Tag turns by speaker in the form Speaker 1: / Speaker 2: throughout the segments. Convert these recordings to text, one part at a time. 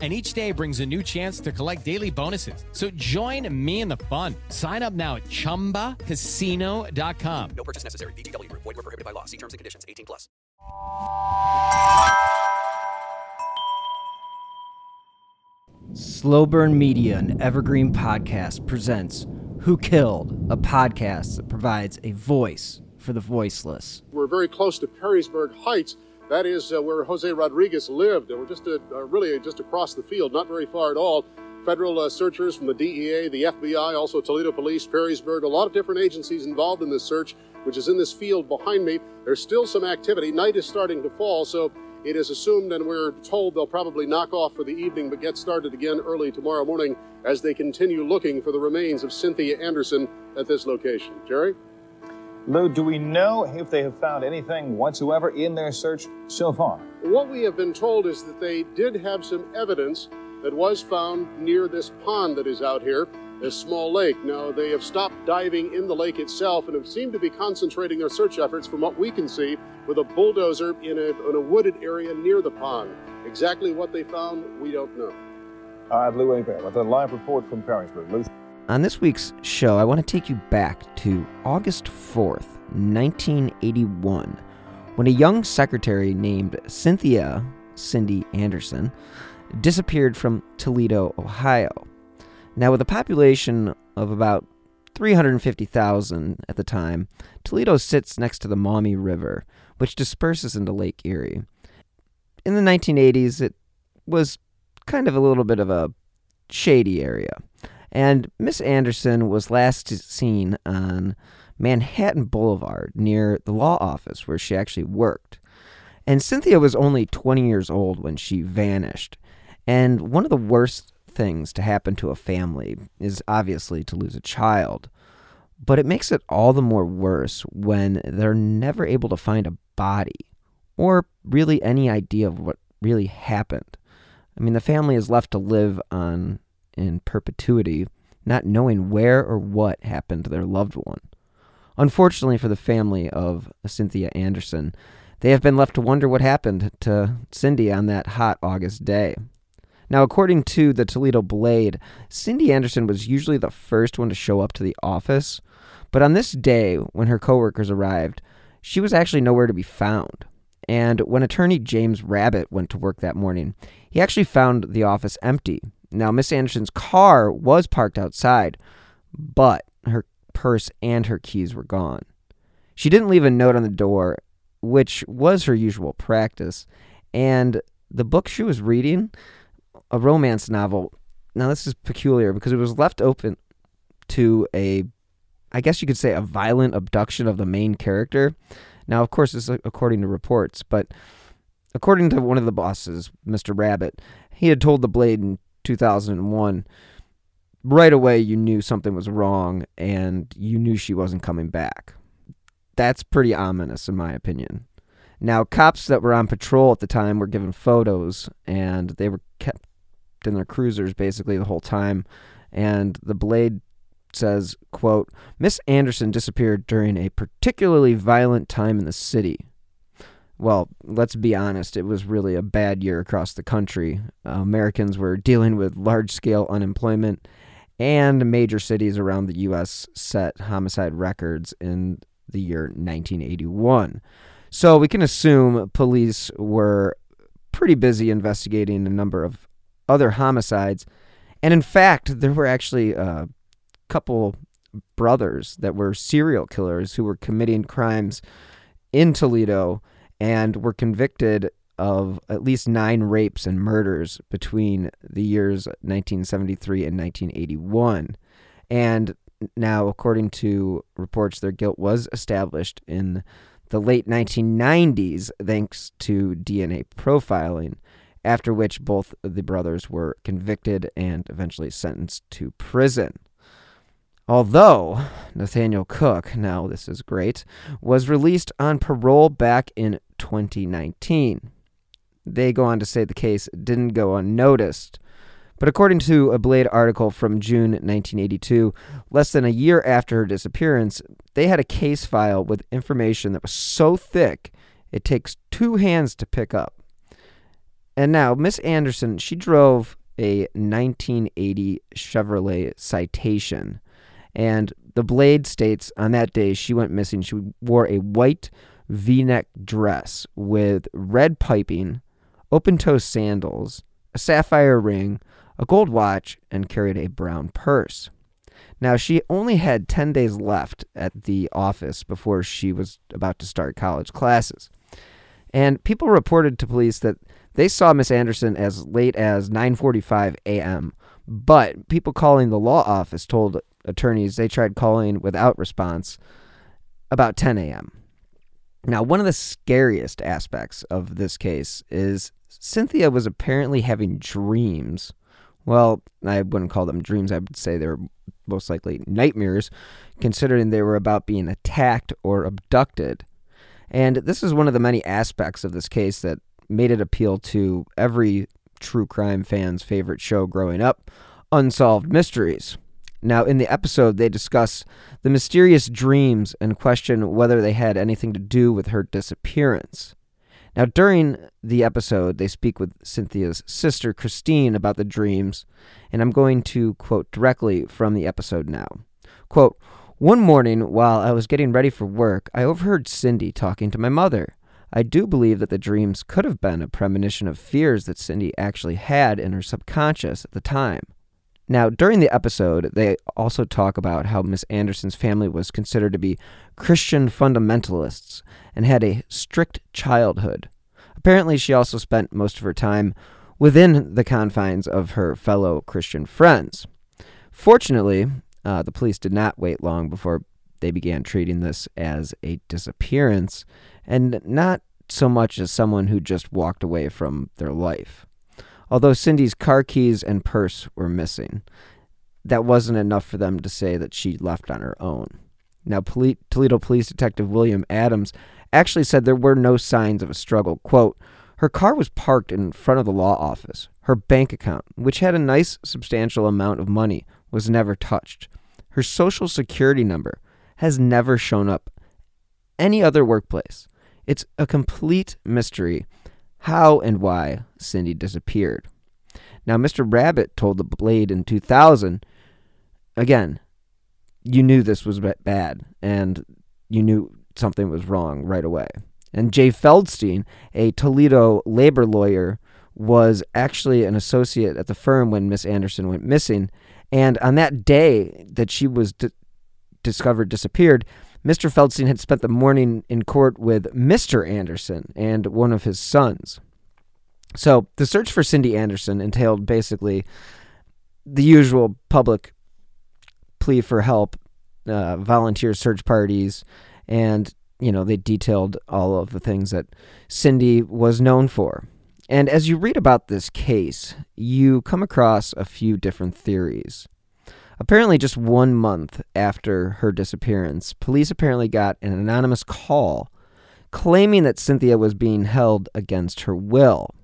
Speaker 1: And each day brings a new chance to collect daily bonuses. So join me in the fun. Sign up now at chumbacasino.com.
Speaker 2: No purchase necessary. VGW Group. Void were prohibited by law. See terms and conditions. 18 plus.
Speaker 3: Slow Burn Media and Evergreen Podcast presents Who Killed, a podcast that provides a voice for the voiceless.
Speaker 4: We're very close to Perrysburg Heights. That is uh, where Jose Rodriguez lived. And we're just uh, uh, really just across the field, not very far at all. Federal uh, searchers from the DEA, the FBI, also Toledo Police, Perrysburg, a lot of different agencies involved in this search, which is in this field behind me. There's still some activity. Night is starting to fall, so it is assumed and we're told they'll probably knock off for the evening but get started again early tomorrow morning as they continue looking for the remains of Cynthia Anderson at this location. Jerry?
Speaker 5: Lou, do we know if they have found anything whatsoever in their search so far?
Speaker 4: What we have been told is that they did have some evidence that was found near this pond that is out here, this small lake. Now, they have stopped diving in the lake itself and have seemed to be concentrating their search efforts, from what we can see, with a bulldozer in a, in a wooded area near the pond. Exactly what they found, we don't know.
Speaker 5: All right, Lou Hebert with a live report from Perrysburg. Lou.
Speaker 3: On this week's show, I want to take you back to August 4th, 1981, when a young secretary named Cynthia Cindy Anderson disappeared from Toledo, Ohio. Now, with a population of about 350,000 at the time, Toledo sits next to the Maumee River, which disperses into Lake Erie. In the 1980s, it was kind of a little bit of a shady area. And Miss Anderson was last seen on Manhattan Boulevard near the law office where she actually worked. And Cynthia was only 20 years old when she vanished. And one of the worst things to happen to a family is obviously to lose a child. But it makes it all the more worse when they're never able to find a body or really any idea of what really happened. I mean, the family is left to live on in perpetuity, not knowing where or what happened to their loved one. Unfortunately for the family of Cynthia Anderson, they have been left to wonder what happened to Cindy on that hot August day. Now, according to the Toledo Blade, Cindy Anderson was usually the first one to show up to the office, but on this day, when her coworkers arrived, she was actually nowhere to be found. And when attorney James Rabbit went to work that morning, he actually found the office empty. Now, Miss Anderson's car was parked outside, but her purse and her keys were gone. She didn't leave a note on the door, which was her usual practice, and the book she was reading, a romance novel. Now, this is peculiar because it was left open to a, I guess you could say, a violent abduction of the main character. Now, of course, this is according to reports, but according to one of the bosses, Mr. Rabbit, he had told the Blade 2001 right away you knew something was wrong and you knew she wasn't coming back. That's pretty ominous, in my opinion. Now, cops that were on patrol at the time were given photos and they were kept in their cruisers basically the whole time. And the Blade says, quote, Miss Anderson disappeared during a particularly violent time in the city. Well, let's be honest, it was really a bad year across the country. Uh, Americans were dealing with large scale unemployment, and major cities around the U.S. set homicide records in the year 1981. So we can assume police were pretty busy investigating a number of other homicides. And in fact, there were actually a couple brothers that were serial killers who were committing crimes in Toledo and were convicted of at least nine rapes and murders between the years 1973 and 1981. And now, according to reports, their guilt was established in the late 1990s thanks to DNA profiling, after which both the brothers were convicted and eventually sentenced to prison. Although Nathaniel Cook, now this is great, was released on parole back in 2019. They go on to say the case didn't go unnoticed. But according to a Blade article from June 1982, less than a year after her disappearance, they had a case file with information that was so thick it takes two hands to pick up. And now, Miss Anderson, she drove a 1980 Chevrolet Citation. And the Blade states on that day she went missing, she wore a white v neck dress with red piping, open toe sandals, a sapphire ring, a gold watch, and carried a brown purse. Now, she only had 10 days left at the office before she was about to start college classes. And people reported to police that they saw Miss Anderson as late as 9:45 a.m., but people calling the law office told attorneys they tried calling without response about 10 a.m. Now, one of the scariest aspects of this case is Cynthia was apparently having dreams. Well, I wouldn't call them dreams. I would say they were most likely nightmares, considering they were about being attacked or abducted. And this is one of the many aspects of this case that made it appeal to every true crime fan's favorite show growing up Unsolved Mysteries. Now, in the episode, they discuss the mysterious dreams and question whether they had anything to do with her disappearance. Now, during the episode, they speak with Cynthia's sister, Christine, about the dreams, and I'm going to quote directly from the episode now. Quote, One morning, while I was getting ready for work, I overheard Cindy talking to my mother. I do believe that the dreams could have been a premonition of fears that Cindy actually had in her subconscious at the time. Now, during the episode, they also talk about how Miss Anderson's family was considered to be Christian fundamentalists and had a strict childhood. Apparently, she also spent most of her time within the confines of her fellow Christian friends. Fortunately, uh, the police did not wait long before they began treating this as a disappearance and not so much as someone who just walked away from their life. Although Cindy's car keys and purse were missing, that wasn't enough for them to say that she left on her own. Now, Toledo Police Detective William Adams actually said there were no signs of a struggle. Quote, her car was parked in front of the law office. Her bank account, which had a nice substantial amount of money, was never touched. Her social security number has never shown up any other workplace. It's a complete mystery how and why Cindy disappeared. Now, Mr. Rabbit told the Blade in 2000, again, you knew this was bad and you knew something was wrong right away. And Jay Feldstein, a Toledo labor lawyer, was actually an associate at the firm when Miss Anderson went missing. And on that day that she was discovered disappeared, Mr. Feldstein had spent the morning in court with Mr. Anderson and one of his sons. So the search for Cindy Anderson entailed basically the usual public plea for help, uh, volunteer search parties, and you know they detailed all of the things that Cindy was known for. And as you read about this case, you come across a few different theories. Apparently, just one month after her disappearance, police apparently got an anonymous call claiming that Cynthia was being held against her will.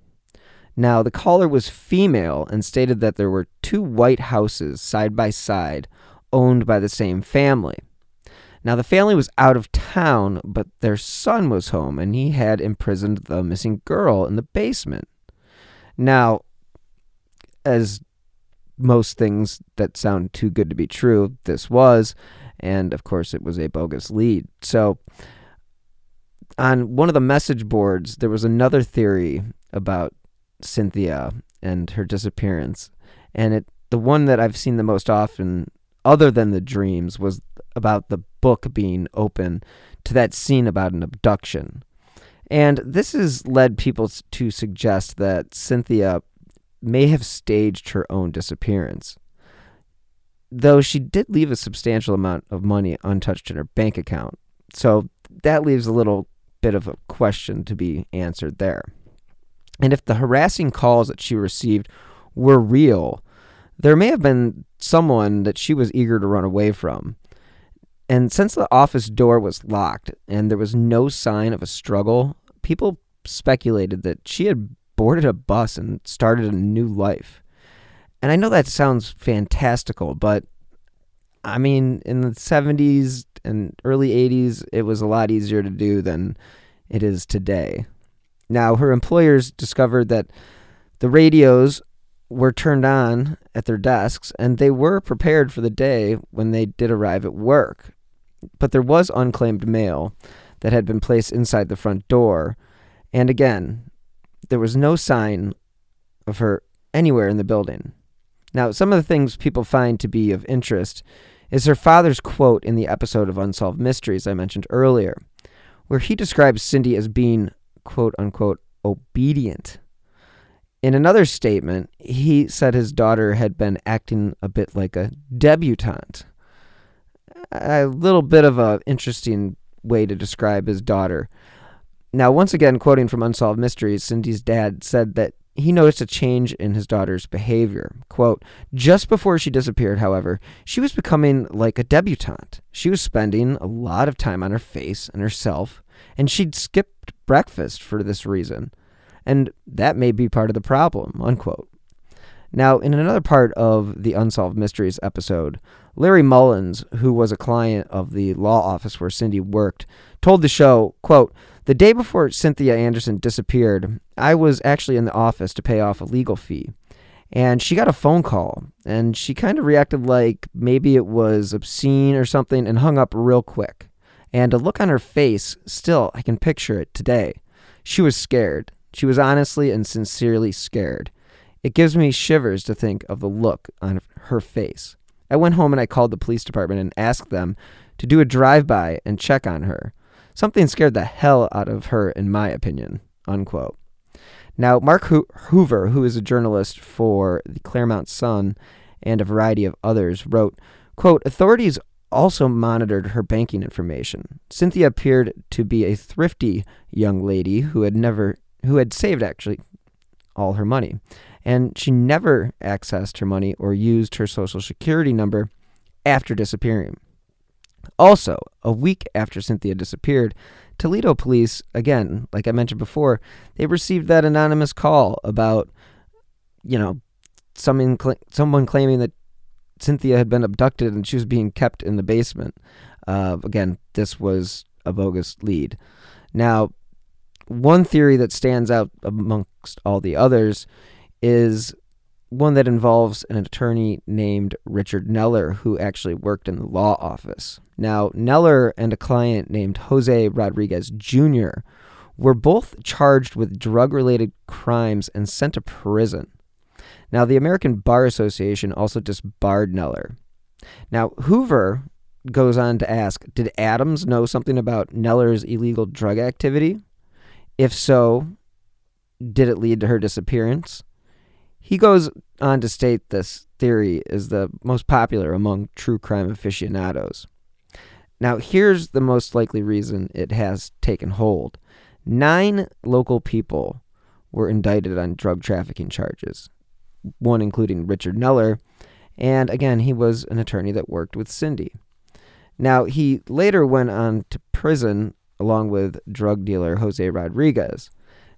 Speaker 3: Now, the caller was female and stated that there were two white houses side by side owned by the same family. Now, the family was out of town, but their son was home and he had imprisoned the missing girl in the basement. Now, as most things that sound too good to be true, this was. And of course, it was a bogus lead. So, on one of the message boards, there was another theory about Cynthia and her disappearance. And it the one that I've seen the most often, other than the dreams, was about the book being open to that scene about an abduction. And this has led people to suggest that Cynthia may have staged her own disappearance. Though she did leave a substantial amount of money untouched in her bank account. So that leaves a little bit of a question to be answered there. And if the harassing calls that she received were real, there may have been someone that she was eager to run away from. And since the office door was locked and there was no sign of a struggle, people speculated that she had boarded a bus and started a new life. And I know that sounds fantastical, but I mean, in the 70s and early 80s, it was a lot easier to do than it is today. Now, her employers discovered that the radios were turned on at their desks and they were prepared for the day when they did arrive at work. But there was unclaimed mail that had been placed inside the front door. And again, there was no sign of her anywhere in the building. Now, some of the things people find to be of interest is her father's quote in the episode of Unsolved Mysteries I mentioned earlier, where he describes Cindy as being, quote unquote, obedient. In another statement, he said his daughter had been acting a bit like a debutante. A little bit of an interesting way to describe his daughter. Now, once again, quoting from Unsolved Mysteries, Cindy's dad said that he noticed a change in his daughter's behavior. Quote, just before she disappeared, however, she was becoming like a debutante. She was spending a lot of time on her face and herself, and she'd skipped breakfast for this reason. And that may be part of the problem, unquote. Now, in another part of the Unsolved Mysteries episode, Larry Mullins, who was a client of the law office where Cindy worked, told the show, quote, the day before Cynthia Anderson disappeared, I was actually in the office to pay off a legal fee. And she got a phone call, and she kind of reacted like maybe it was obscene or something and hung up real quick. And a look on her face, still, I can picture it today. She was scared. She was honestly and sincerely scared. It gives me shivers to think of the look on her face. I went home and I called the police department and asked them to do a drive by and check on her. Something scared the hell out of her, in my opinion. Unquote. Now, Mark Ho- Hoover, who is a journalist for the Clermont Sun and a variety of others, wrote, quote, Authorities also monitored her banking information. Cynthia appeared to be a thrifty young lady who had never who had saved actually all her money. And she never accessed her money or used her social security number after disappearing. Also, a week after Cynthia disappeared, Toledo police, again, like I mentioned before, they received that anonymous call about, you know, someone, cl- someone claiming that Cynthia had been abducted and she was being kept in the basement. Uh, again, this was a bogus lead. Now, one theory that stands out amongst all the others is one that involves an attorney named Richard Neller, who actually worked in the law office. Now, Neller and a client named Jose Rodriguez Jr. were both charged with drug related crimes and sent to prison. Now, the American Bar Association also disbarred Neller. Now, Hoover goes on to ask Did Adams know something about Neller's illegal drug activity? If so, did it lead to her disappearance? He goes on to state this theory is the most popular among true crime aficionados. Now, here's the most likely reason it has taken hold nine local people were indicted on drug trafficking charges, one including Richard Neller, and again, he was an attorney that worked with Cindy. Now, he later went on to prison along with drug dealer Jose Rodriguez.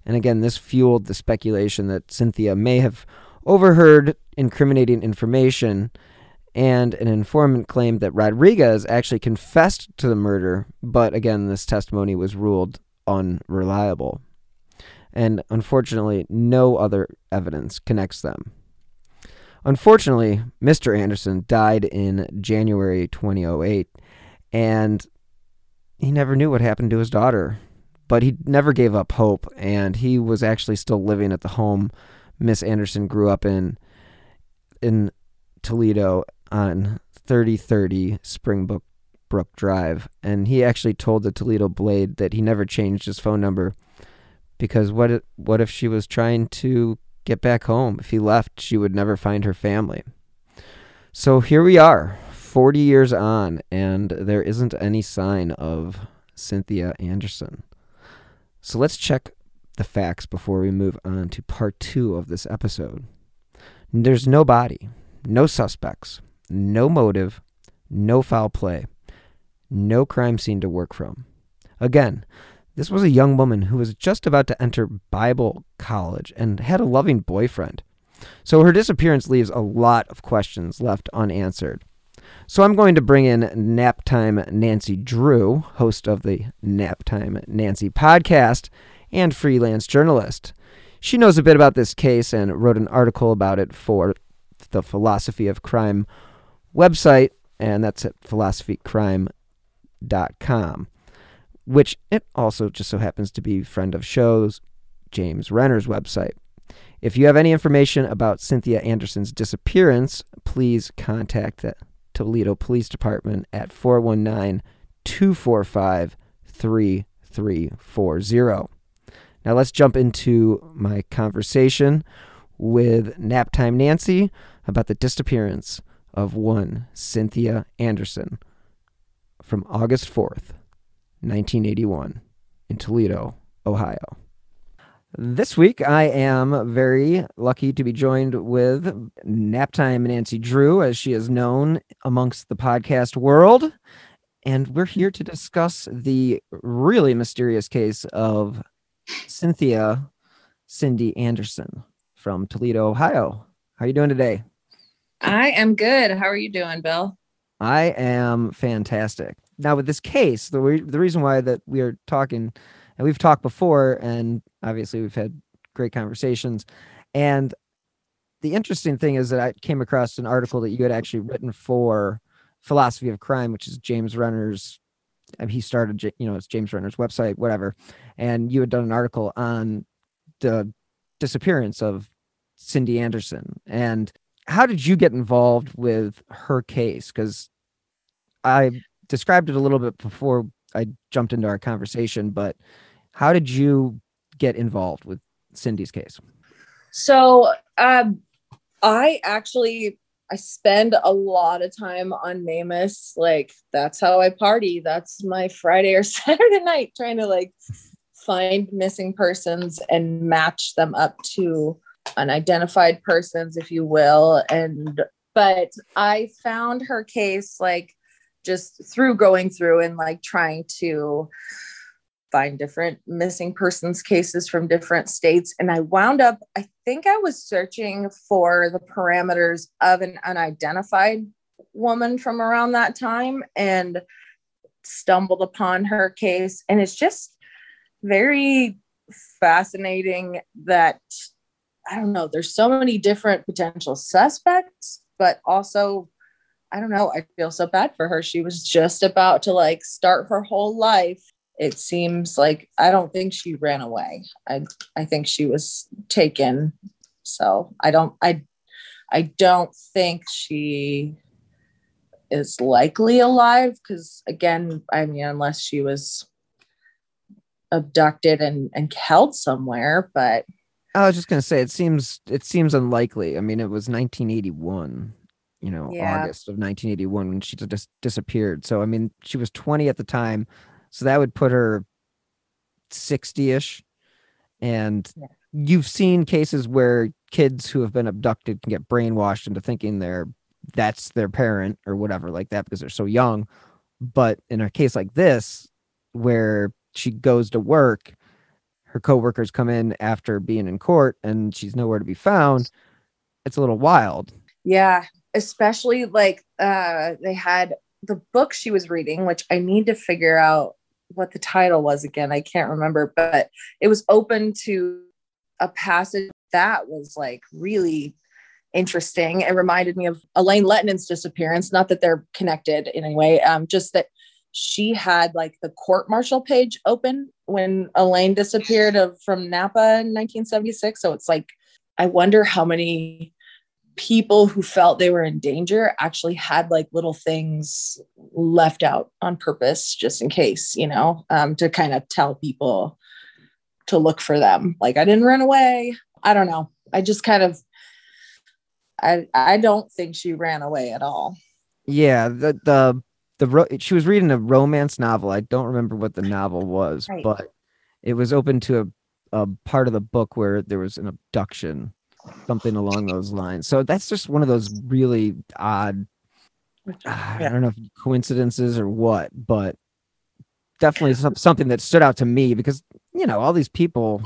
Speaker 3: And again, this fueled the speculation that Cynthia may have overheard incriminating information, and an informant claimed that Rodriguez actually confessed to the murder, but again, this testimony was ruled unreliable. And unfortunately, no other evidence connects them. Unfortunately, Mr. Anderson died in January 2008, and he never knew what happened to his daughter. But he never gave up hope, and he was actually still living at the home Miss Anderson grew up in in Toledo on 3030 Springbrook Brook Drive. And he actually told the Toledo Blade that he never changed his phone number because what if, what if she was trying to get back home? If he left, she would never find her family. So here we are, 40 years on, and there isn't any sign of Cynthia Anderson. So let's check the facts before we move on to part two of this episode. There's no body. no suspects, no motive, no foul play, no crime scene to work from. Again, this was a young woman who was just about to enter Bible college and had a loving boyfriend. So her disappearance leaves a lot of questions left unanswered. So I'm going to bring in Naptime Nancy Drew, host of the Naptime Nancy podcast and freelance journalist. She knows a bit about this case and wrote an article about it for the Philosophy of Crime website, and that's at philosophycrime.com, which it also just so happens to be friend of shows James Renner's website. If you have any information about Cynthia Anderson's disappearance, please contact the Toledo Police Department at 419 245 3340. Now let's jump into my conversation with Naptime Nancy about the disappearance of one Cynthia Anderson from August 4th, 1981, in Toledo, Ohio. This week, I am very lucky to be joined with Naptime Nancy Drew, as she is known amongst the podcast world. And we're here to discuss the really mysterious case of Cynthia Cindy Anderson from Toledo, Ohio. How are you doing today?
Speaker 6: I am good. How are you doing, Bill?
Speaker 3: I am fantastic. Now, with this case, the re- the reason why that we are talking, and we've talked before, and obviously we've had great conversations, and the interesting thing is that I came across an article that you had actually written for Philosophy of Crime, which is James Renner's. He started, you know, it's James Renner's website, whatever, and you had done an article on the disappearance of Cindy Anderson, and how did you get involved with her case? Because I described it a little bit before I jumped into our conversation, but how did you get involved with Cindy's case?
Speaker 6: So, um, I actually I spend a lot of time on NamUs. Like that's how I party. That's my Friday or Saturday night trying to like find missing persons and match them up to unidentified persons, if you will. And but I found her case like just through going through and like trying to find different missing persons cases from different states. And I wound up, I think I was searching for the parameters of an unidentified woman from around that time and stumbled upon her case. And it's just very fascinating that I don't know, there's so many different potential suspects, but also I don't know, I feel so bad for her. She was just about to like start her whole life. It seems like I don't think she ran away. I I think she was taken. So, I don't I I don't think she is likely alive because again, I mean unless she was abducted and and held somewhere, but
Speaker 3: I was just gonna say it seems it seems unlikely. I mean, it was 1981, you know,
Speaker 6: Yeah.
Speaker 3: August of 1981 when she just disappeared. So I mean, she was 20 at the time, so that would put her 60ish. And
Speaker 6: Yeah.
Speaker 3: you've seen cases where kids who have been abducted can get brainwashed into thinking they're that's their parent or whatever like that because they're so young. But in a case like this, where she goes to work her coworkers come in after being in court and she's nowhere to be found it's a little wild
Speaker 6: Yeah, especially like uh they had the book she was reading, which I need to figure out what the title was again. I can't remember, but it was open to a passage that was like really interesting. It reminded me of Elaine Letnin's disappearance. Not that they're connected in any way, um, just that she had like the court martial page open when Elaine disappeared of from Napa in 1976. So it's like, I wonder how many people who felt they were in danger actually had like little things left out on purpose just in case you know um, to kind of tell people to look for them. Like i didn't run away. I don't know. I just kind of i i don't think she ran away at all.
Speaker 3: Yeah the the the ro- she was reading a romance novel. I don't remember what the novel was
Speaker 6: Right.
Speaker 3: but it was open to a, a part of the book where there was an abduction something along those lines. So that's just one of those really odd. I don't know if coincidences or what, but definitely some, something that stood out to me because you know all these people.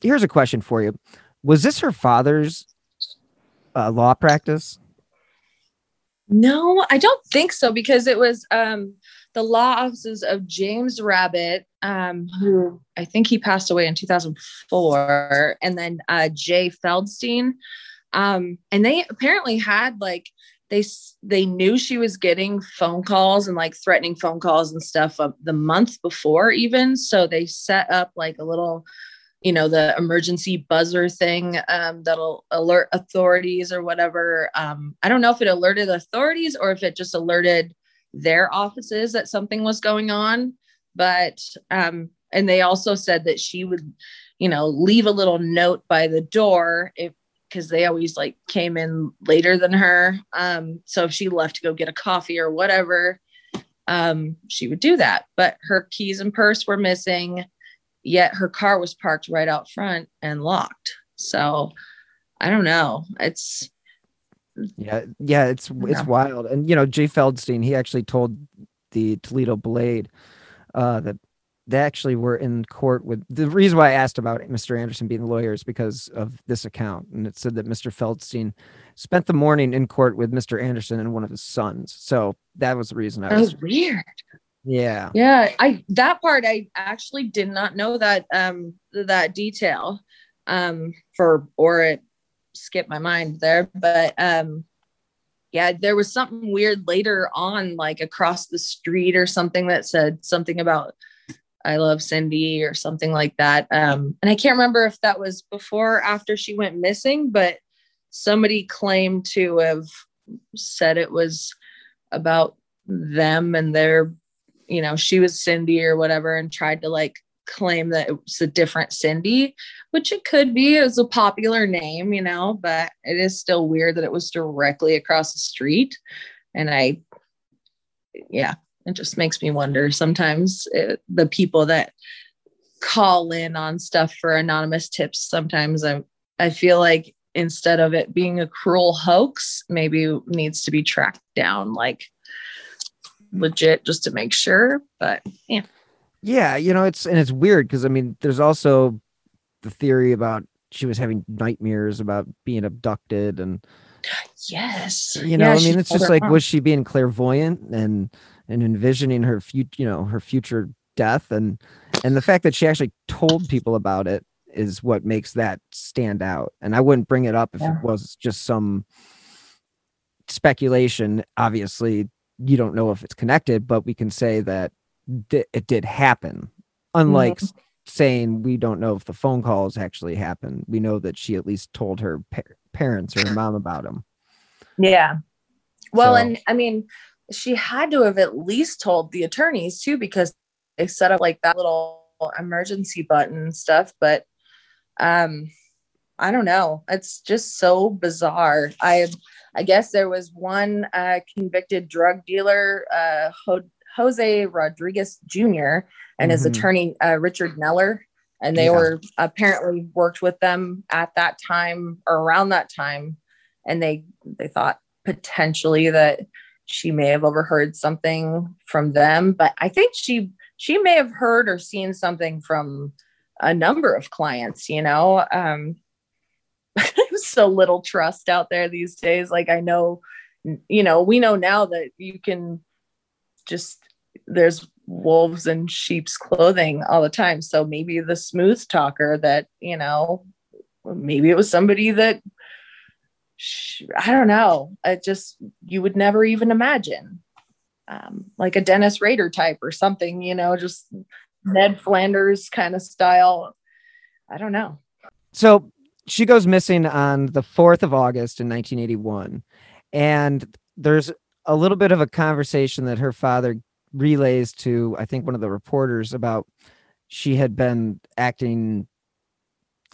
Speaker 3: Here's a question for you: Was this her father's uh, law practice?
Speaker 6: No, I don't think so because it was um, the law offices of James Rabbit, um, who I think he passed away in 2004, and then uh, Jay Feldstein. Um, and they apparently had like they they knew she was getting phone calls and like threatening phone calls and stuff uh, the month before even so they set up like a little you know the emergency buzzer thing um, that'll alert authorities or whatever. Um, i don't know if it alerted authorities or if it just alerted their offices that something was going on but um, and they also said that she would you know leave a little note by the door if because they always like came in later than her. Um, so if she left to go get a coffee or whatever um, she would do that. But her keys and purse were missing yet her car was parked right out front and locked. So I don't know. It's
Speaker 3: yeah, yeah, it's it's wild. And you know, Jay Feldstein, he actually told the Toledo Blade uh, that they actually were in court with the reason why I asked about Mr. Anderson being the lawyer is because of this account. And it said that Mr. Feldstein spent the morning in court with Mr. Anderson and one of his sons. So that was the reason I was,
Speaker 6: was weird.
Speaker 3: Yeah.
Speaker 6: Yeah. I that part I actually did not know that um that detail. Um for or it skipped my mind there. But um yeah, there was something weird later on, like across the street or something that said something about I love Cindy or something like that. Um, and I can't remember if that was before or after she went missing, but somebody claimed to have said it was about them and their you know, she was Cindy or whatever and tried to like claim that it was a different Cindy, which it could be. It was a popular name, you know, but it is still weird that it was directly across the street. And I, yeah, it just makes me wonder sometimes it, uh, the people that call in on stuff for anonymous tips, sometimes I, I feel like instead of it being a cruel hoax, maybe needs to be tracked down. Like, legit just to make sure. But yeah.
Speaker 3: Yeah, you know, it's and it's weird because I mean, there's also the theory about she was having nightmares about being abducted and
Speaker 6: yes
Speaker 3: you know yeah, i mean it's just like was she being clairvoyant and and envisioning her future you know her future death and and the fact that she actually told people about it is what makes that stand out and i wouldn't bring it up if yeah. it was just some speculation obviously you don't know if it's connected, but we can say that it did happen. Unlike mm-hmm. saying we don't know if the phone calls actually happened, we know that she at least told her pa- parents or her mom about them.
Speaker 6: Yeah. Well, so. and I mean, she had to have at least told the attorneys too, because they set up like that little emergency button and stuff. But um, I don't know. It's just so bizarre. I I guess there was one uh, convicted drug dealer, uh, Ho- Jose Rodriguez Jr., and mm-hmm. his attorney, uh, Richard Neller. And they yeah. were apparently worked with them at that time or around that time. And they, they thought potentially that she may have overheard something from them, but I think she, she may have heard or seen something from a number of clients, you know, um, so little trust out there these days. Like I know, you know, we know now that you can just there's wolves in sheep's clothing all the time. So maybe the smooth talker that, you know, maybe it was somebody that I don't know. I just you would never even imagine. Um, like a Dennis Rader type or something, you know, just Ned Flanders kind of style. I don't know.
Speaker 3: So she goes missing on the 4th of August in 1981. And there's a little bit of a conversation that her father relays to, I think, one of the reporters about she had been acting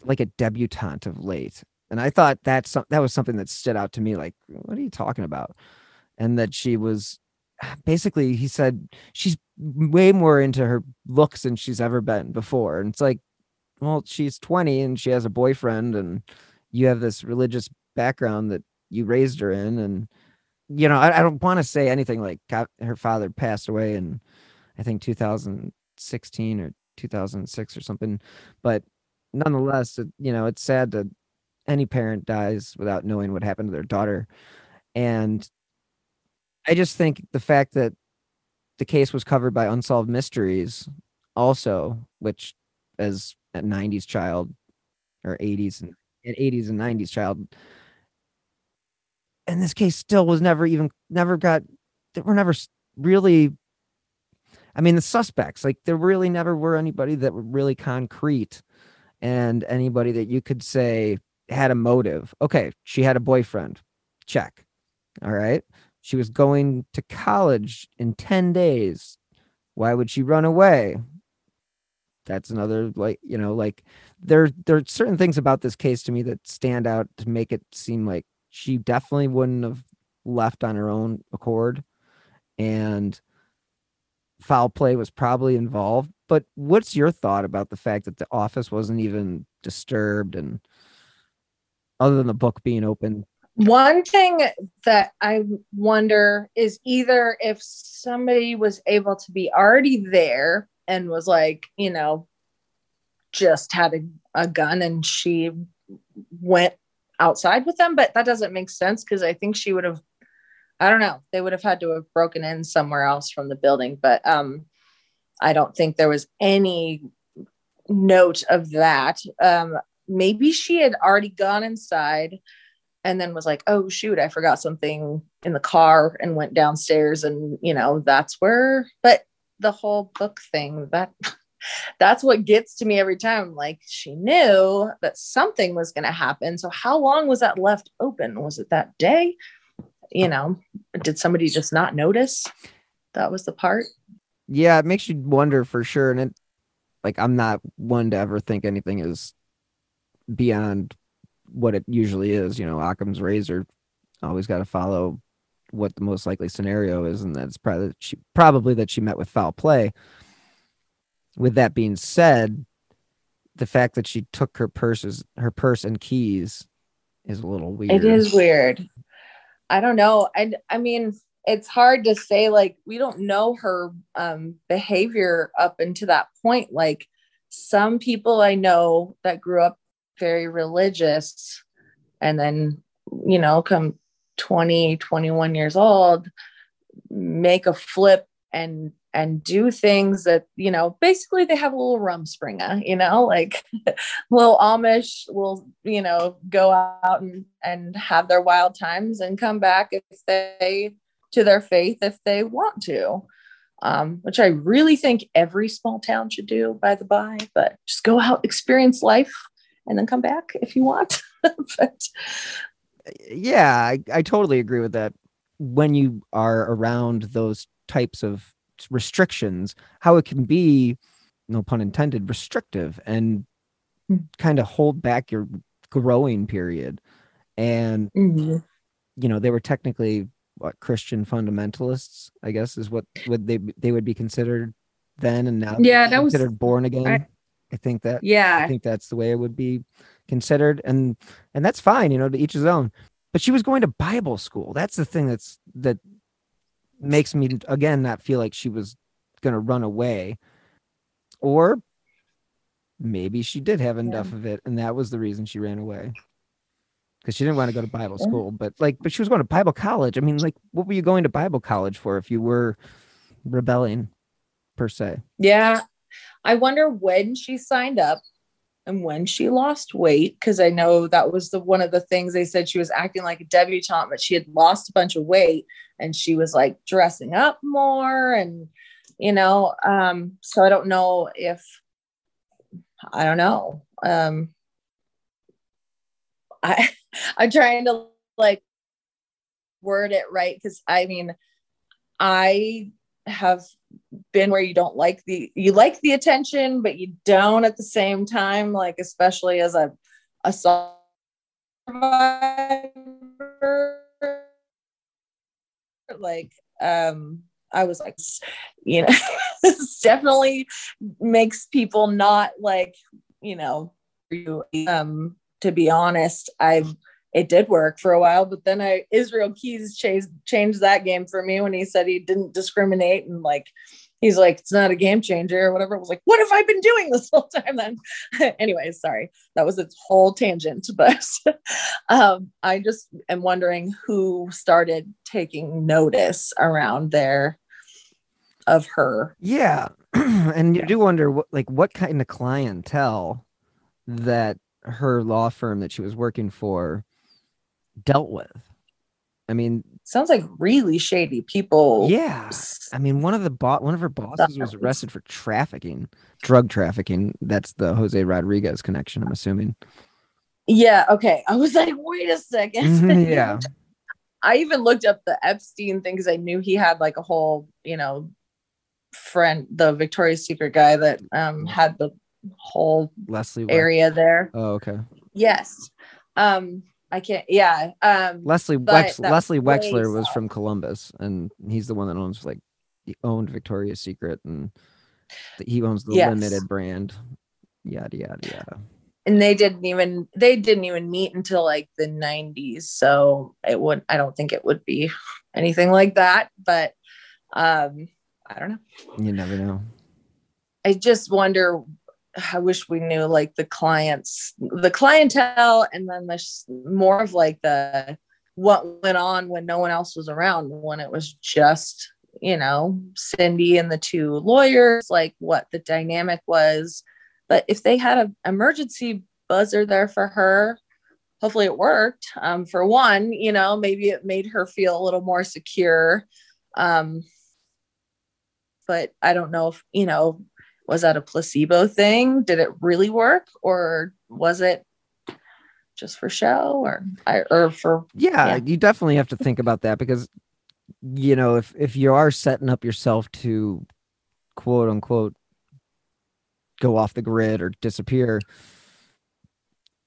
Speaker 3: like a debutante of late. And I thought that's that was something that stood out to me. Like, what are you talking about? And that she was basically, he said, she's way more into her looks than she's ever been before. And it's like, well, she's 20 and she has a boyfriend and you have this religious background that you raised her in and you know i, I don't want to say anything like her father passed away in i think 2016 or 2006 or something but nonetheless it, you know it's sad that any parent dies without knowing what happened to their daughter. And i just think the fact that the case was covered by unsolved mysteries also which as a 90s child or 80s and, and 80s and 90s child. And this case still was never even never got there were never really i mean the suspects like there really never were anybody that were really concrete and anybody that you could say had a motive. Okay she had a boyfriend. Check. All right? She was going to college in 10 days. Why would she run away that's another like you know like there there are certain things about this case to me that stand out to make it seem like she definitely wouldn't have left on her own accord. And foul play was probably involved but what's your thought about the fact that the office wasn't even disturbed and other than the book being open?
Speaker 6: One thing that I wonder is either if somebody was able to be already there and was like, you know, just had a, a gun and she went outside with them, but that doesn't make sense because I think she would have, I don't know, they would have had to have broken in somewhere else from the building, but um, I don't think there was any note of that. Um, maybe she had already gone inside and then was like, oh, shoot, I forgot something in the car and went downstairs. And, you know, that's where, but the whole book thing, that. That's what gets to me every time. Like she knew that something was going to happen. So how long was that left open? Was it that day? You know, did somebody just not notice? That was the part.
Speaker 3: yeah it makes you wonder for sure and it like i'm not one to ever think anything is beyond what it usually is you know occam's razor always got to follow what the most likely scenario is and that's probably that she probably that she met with foul play with that being said the fact that she took her purses her purse and keys is a little weird
Speaker 6: It is weird. I don't know. I I mean, it's hard to say like we don't know her um behavior up into that point. Like some people I know that grew up very religious and then, you know, come 20, 21 years old, make a flip and and do things that, you know, basically they have a little rumspringa, you know, like little Amish will, you know, go out and, and have their wild times and come back if they to their faith if they want to. Um, which I really think every small town should do, by the by, but just go out, experience life, and then come back if you want. but
Speaker 3: yeah I, I totally agree with that. When you are around those types of restrictions how it can be no pun intended restrictive and
Speaker 6: Hmm.
Speaker 3: kind of hold back your growing period. And you know they were technically what christian fundamentalists i guess is what would they they would be considered then and now
Speaker 6: Yeah, that was-
Speaker 3: considered born again? I,
Speaker 6: I-
Speaker 3: think that
Speaker 6: Yeah, I
Speaker 3: think that's the way it would be considered, and and that's fine, you know, to each his own. But she was going to Bible school. That's the thing that's that makes me again not feel like she was going to run away, or maybe she did have enough of it, and that was the reason she ran away because she didn't want to go to Bible
Speaker 6: Yeah.
Speaker 3: school. But like, but she was going to Bible college. I mean, like, what were you going to Bible college for if you were rebelling, per se?
Speaker 6: Yeah. I wonder when she signed up and when she lost weight because I know that was the one of the things they said she was acting like a debutante, but she had lost a bunch of weight and she was like dressing up more and you know, um, so I don't know if I don't know. Um I I'm trying to like word it right because I mean I have been where you don't like the you like the attention but you don't at the same time like especially as a a survivor like um i was like you know this definitely makes people not like you know you um to be honest, I've it did work for a while, but then I Israel Keyes changed changed that game for me when he said he didn't discriminate and like he's like it's not a game changer or whatever. I was like, what have I been doing this whole time then? Anyways, sorry, that was its whole tangent, but um, I just am wondering who started taking notice around there of her.
Speaker 3: Yeah, and you do wonder what like what kind of clientele that her law firm that she was working for dealt with. I mean,
Speaker 6: Sounds like really shady people.
Speaker 3: yeah. I mean, one of the bo- one of her bosses was arrested for trafficking, drug trafficking. That's the Jose Rodriguez connection, I'm assuming.
Speaker 6: Yeah. Okay. I was like, wait a 2nd
Speaker 3: Mhm, yeah.
Speaker 6: I even looked up the Epstein thing because I knew he had like a whole, you know, friend, the Victoria's Secret guy that um had the whole
Speaker 3: Leslie.
Speaker 6: Area there.
Speaker 3: Oh, okay.
Speaker 6: Yes. Um, I can't. Yeah. Um,
Speaker 3: Leslie Wex- Leslie Wexler was from Columbus, and he's the one that owns like he owned Victoria's Secret, and he owns the
Speaker 6: Yes.
Speaker 3: limited brand. Yada yada yada.
Speaker 6: and they didn't even they didn't even meet until like the 90s so it would i don't think it would be anything like that but um i don't know
Speaker 3: You never know.
Speaker 6: i just wonder i wish we knew like the clients the clientele and then there's more of like the what went on when no one else was around when it was just you know cindy and the two lawyers like what the dynamic was. But if they had an emergency buzzer there for her hopefully it worked um, for one you know maybe it made her feel a little more secure um, but i don't know if you know was that a placebo thing did it really work or was it just for show or I, or for
Speaker 3: Yeah,
Speaker 6: Yeah.
Speaker 3: you definitely have to think about that because you know if if you are setting up yourself to quote unquote go off the grid or disappear,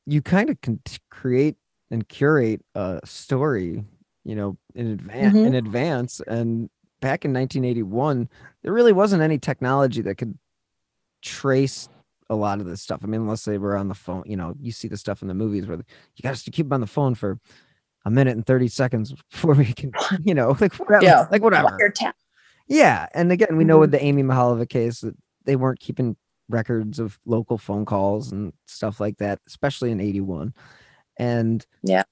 Speaker 3: you kind of can t- create and curate a story, you know, in advance
Speaker 6: Mhm.
Speaker 3: in advance. And back in 1981, there really wasn't any technology that could trace a lot of this stuff. I mean, unless they were on the phone, you know, you see the stuff in the movies where you got to keep them on the phone for a minute and 30 seconds before we can, you know, like whatever,
Speaker 6: yeah
Speaker 3: like whatever. Yeah, and again, we know
Speaker 6: Mhm.
Speaker 3: with the Amy Mihaljevic case that they weren't keeping records of local phone calls and stuff like that, especially in '81. And
Speaker 6: Yeah.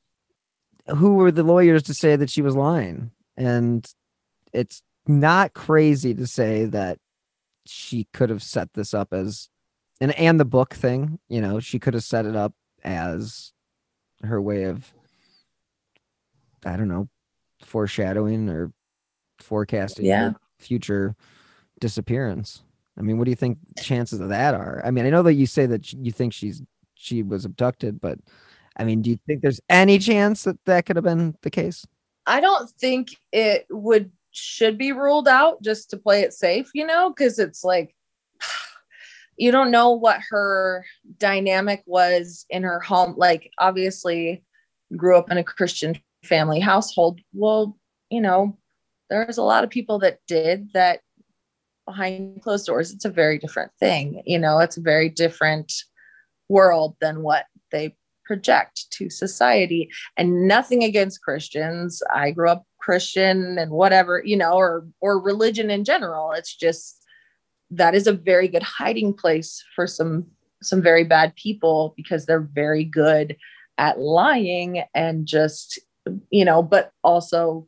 Speaker 3: who were the lawyers to say that she was lying? And it's not crazy to say that she could have set this up as, and and the book thing, you know, she could have set it up as her way of, I don't know, foreshadowing or forecasting
Speaker 6: Yeah.
Speaker 3: future disappearance. I mean, what do you think chances of that are? I mean, I know that you say that you think she's she was abducted, but I mean, do you think there's any chance that that could have been the case?
Speaker 6: I don't think it would should be ruled out just to play it safe, you know, because it's like you don't know what her dynamic was in her home. Like, obviously, grew up in a Christian family household. Well, you know, there's a lot of people that did that behind closed doors. It's a very different thing, you know, it's a very different world than what they project to society and nothing against Christians. I grew up Christian and whatever, you know, or or religion in general. It's just that is a very good hiding place for some some very bad people because they're very good at lying and just you know, but also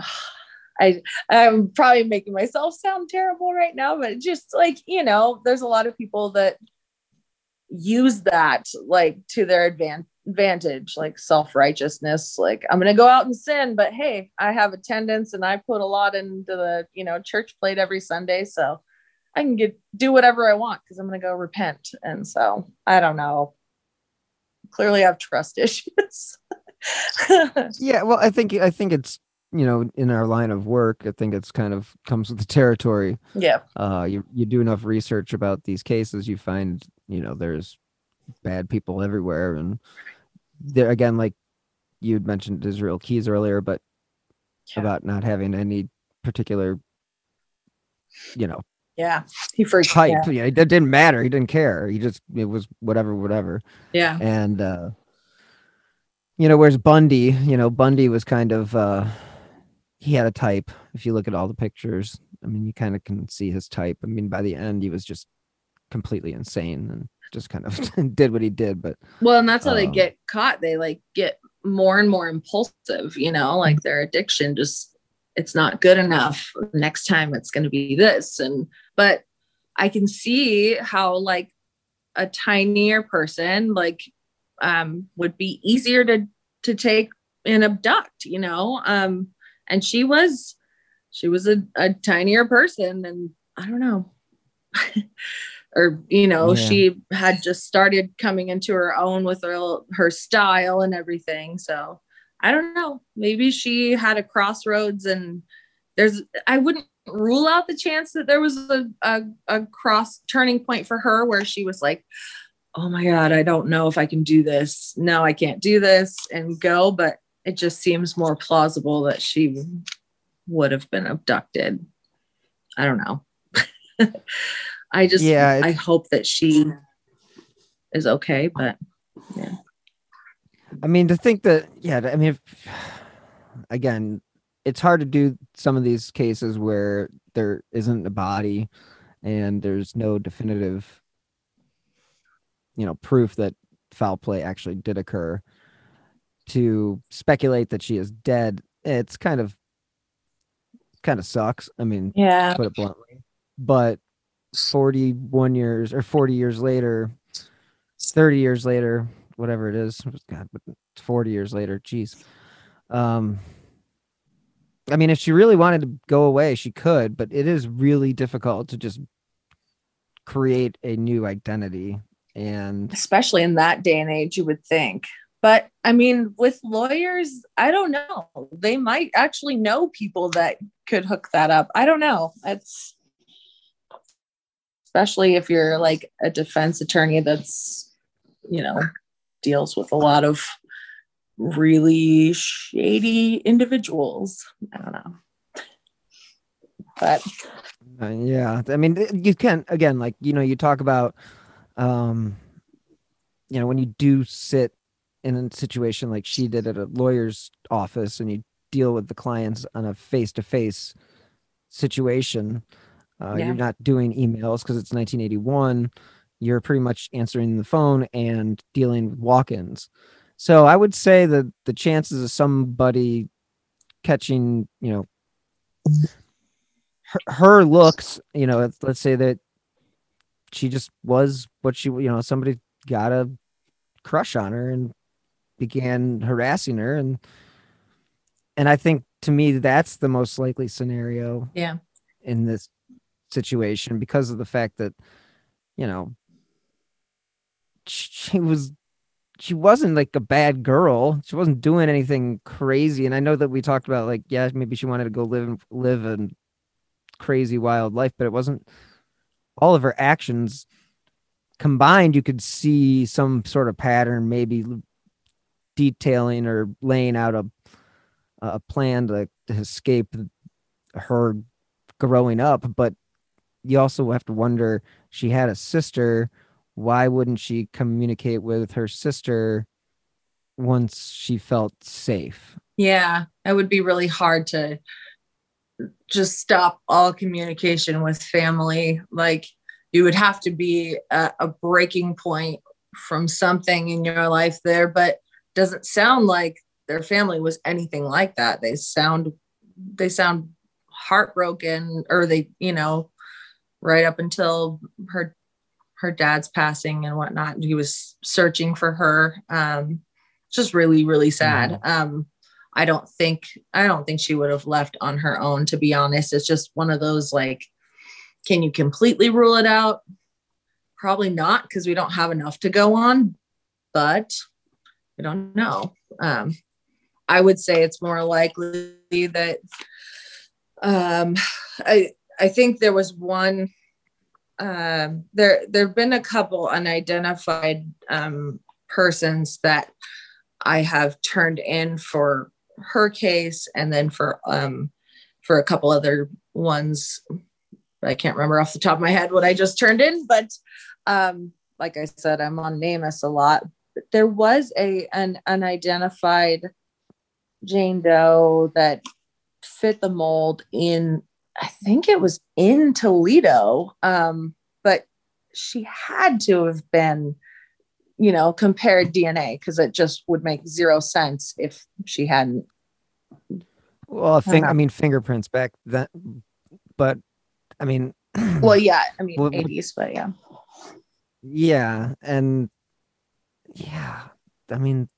Speaker 6: I I'm probably making myself sound terrible right now, but just like, you know, there's a lot of people that use that like to their advan- advantage, like self righteousness. Like, I'm going to go out and sin, but hey, I have attendance and I put a lot into the, you know, church plate every Sunday. So I can get do whatever I want because I'm going to go repent. And so I don't know. Clearly, I have trust issues.
Speaker 3: Yeah, well, I think I think it's you know in our line of work, I think it's kind of comes with the territory.
Speaker 6: yeah.
Speaker 3: Uh, you you do enough research about these cases, you find you know there's bad people everywhere, and there again, like you had mentioned Israel Keyes earlier, but
Speaker 6: Yeah.
Speaker 3: about not having any particular, you know,
Speaker 6: Yeah. He freaked
Speaker 3: type.
Speaker 6: yeah.
Speaker 3: Yeah, it didn't matter. He didn't care. He just it was whatever, whatever.
Speaker 6: yeah.
Speaker 3: And uh you know, whereas Bundy, you know, Bundy was kind of uh he had a type. If you look at all the pictures, I mean, you kind of can see his type. I mean, by the end, he was just completely insane and just kind of did what he did. But
Speaker 6: Well, and that's how they
Speaker 3: Um,
Speaker 6: get caught. They like get more and more impulsive, you know, like their addiction just it's not good enough. Next time it's going to be this and but I can see how like a tinier person like um would be easier to to take and abduct, you know. Um and she was she was a, a tinier person and I don't know. or you know
Speaker 3: Yeah.
Speaker 6: she had just started coming into her own with her her style and everything. So i don't know. Maybe she had a crossroads and there's i wouldn't rule out the chance that there was a, a, a cross turning point for her where she was like oh my god i don't know if i can do this. No i can't do this and go. But it just seems more plausible that she would have been abducted. I don't know I just
Speaker 3: Yeah,
Speaker 6: I hope that she is okay, but yeah.
Speaker 3: I mean, to think that, yeah, I mean, if, again, it's hard to do some of these cases where there isn't a body and there's no definitive, you know, proof that foul play actually did occur. To speculate that she is dead, it's kind of, kind of sucks. I mean,
Speaker 6: yeah.
Speaker 3: put it bluntly. But 41 years or 40 years later, 30 years later, whatever it is, God, 40 years later, geez. Um, I mean, if she really wanted to go away, she could, but it is really difficult to just create a new identity. And
Speaker 6: Especially in that day and age, you would think. But I mean, with lawyers, I don't know. They might actually know people that could hook that up. I don't know. It's especially if you're like a defense attorney that's, you know, deals with a lot of really shady individuals. I don't know. But
Speaker 3: Uh, yeah, I mean, you can again, like you know, you talk about, um, you know, when you do sit in a situation like she did at a lawyer's office, and you deal with the clients on a face-to-face situation. Uh,
Speaker 6: Yeah.
Speaker 3: You're not doing emails because it's 1981. You're pretty much answering the phone and dealing with walk-ins. So I would say that the chances of somebody catching, you know, her, her looks, you know, let's- let's say that she just was what she, you know, somebody got a crush on her and began harassing her and and I think to me that's the most likely scenario
Speaker 6: yeah.
Speaker 3: in this situation because of the fact that you know she was she wasn't like a bad girl. She wasn't doing anything crazy. And i know that we talked about like yeah maybe she wanted to go live live a crazy wild life but it wasn't all of her actions combined. You could see some sort of pattern maybe detailing or laying out a a plan to, to escape her growing up. But you also have to wonder she had a sister why wouldn't she communicate with her sister once she felt safe
Speaker 6: Yeah, it would be really hard to just stop all communication with family. Like you would have to be a, a breaking point from something in your life there, but doesn't sound like their family was anything like that. They sound they sound heartbroken or they, you know, right up until her her dad's passing and whatnot. He was searching for her. Um, just really, really sad. Um, I don't think I don't think she would have left on her own, to be honest. It's just one of those like, can you completely rule it out? Probably not, because we don't have enough to go on, but I don't know. Um, I would say it's more likely that um I I think there was one um there there've been a couple unidentified um persons that I have turned in for her case and then for um for a couple other ones I can't remember off the top of my head what I just turned in, but um, like I said, I'm on NamUs a lot. There was a an unidentified Jane Doe that fit the mold in I think it was in Toledo. Um, but she had to have been, you know, compared DNA because it just would make zero sense if she hadn't.
Speaker 3: Well, I think
Speaker 6: know.
Speaker 3: I mean fingerprints back then, but I mean,
Speaker 6: Well, yeah, I mean,
Speaker 3: well-
Speaker 6: 80s, but yeah.
Speaker 3: yeah, and yeah, I mean,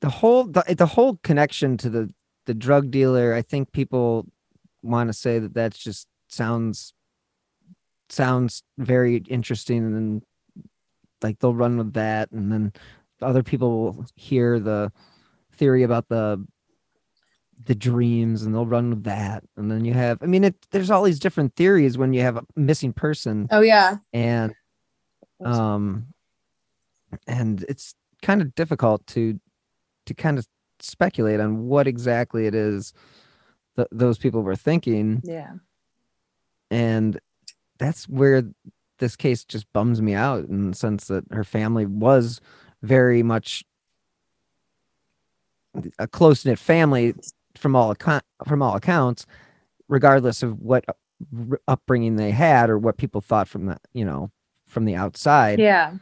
Speaker 3: the whole the, the whole connection to the the drug dealer. I think people want to say that that's just sounds sounds very interesting, and then like they'll run with that, and then other people will hear the theory about the the dreams and they'll run with that and then you have i mean it there's all these different theories when you have a missing person
Speaker 6: Oh, yeah.
Speaker 3: and um and it's kind of difficult to to kind of speculate on what exactly it is that those people were thinking
Speaker 6: Yeah.
Speaker 3: and that's where this case just bums me out in the sense that her family was very much a close knit family from all account from all accounts, regardless of what r- upbringing they had or what people thought from the you know from the outside.
Speaker 6: Yeah.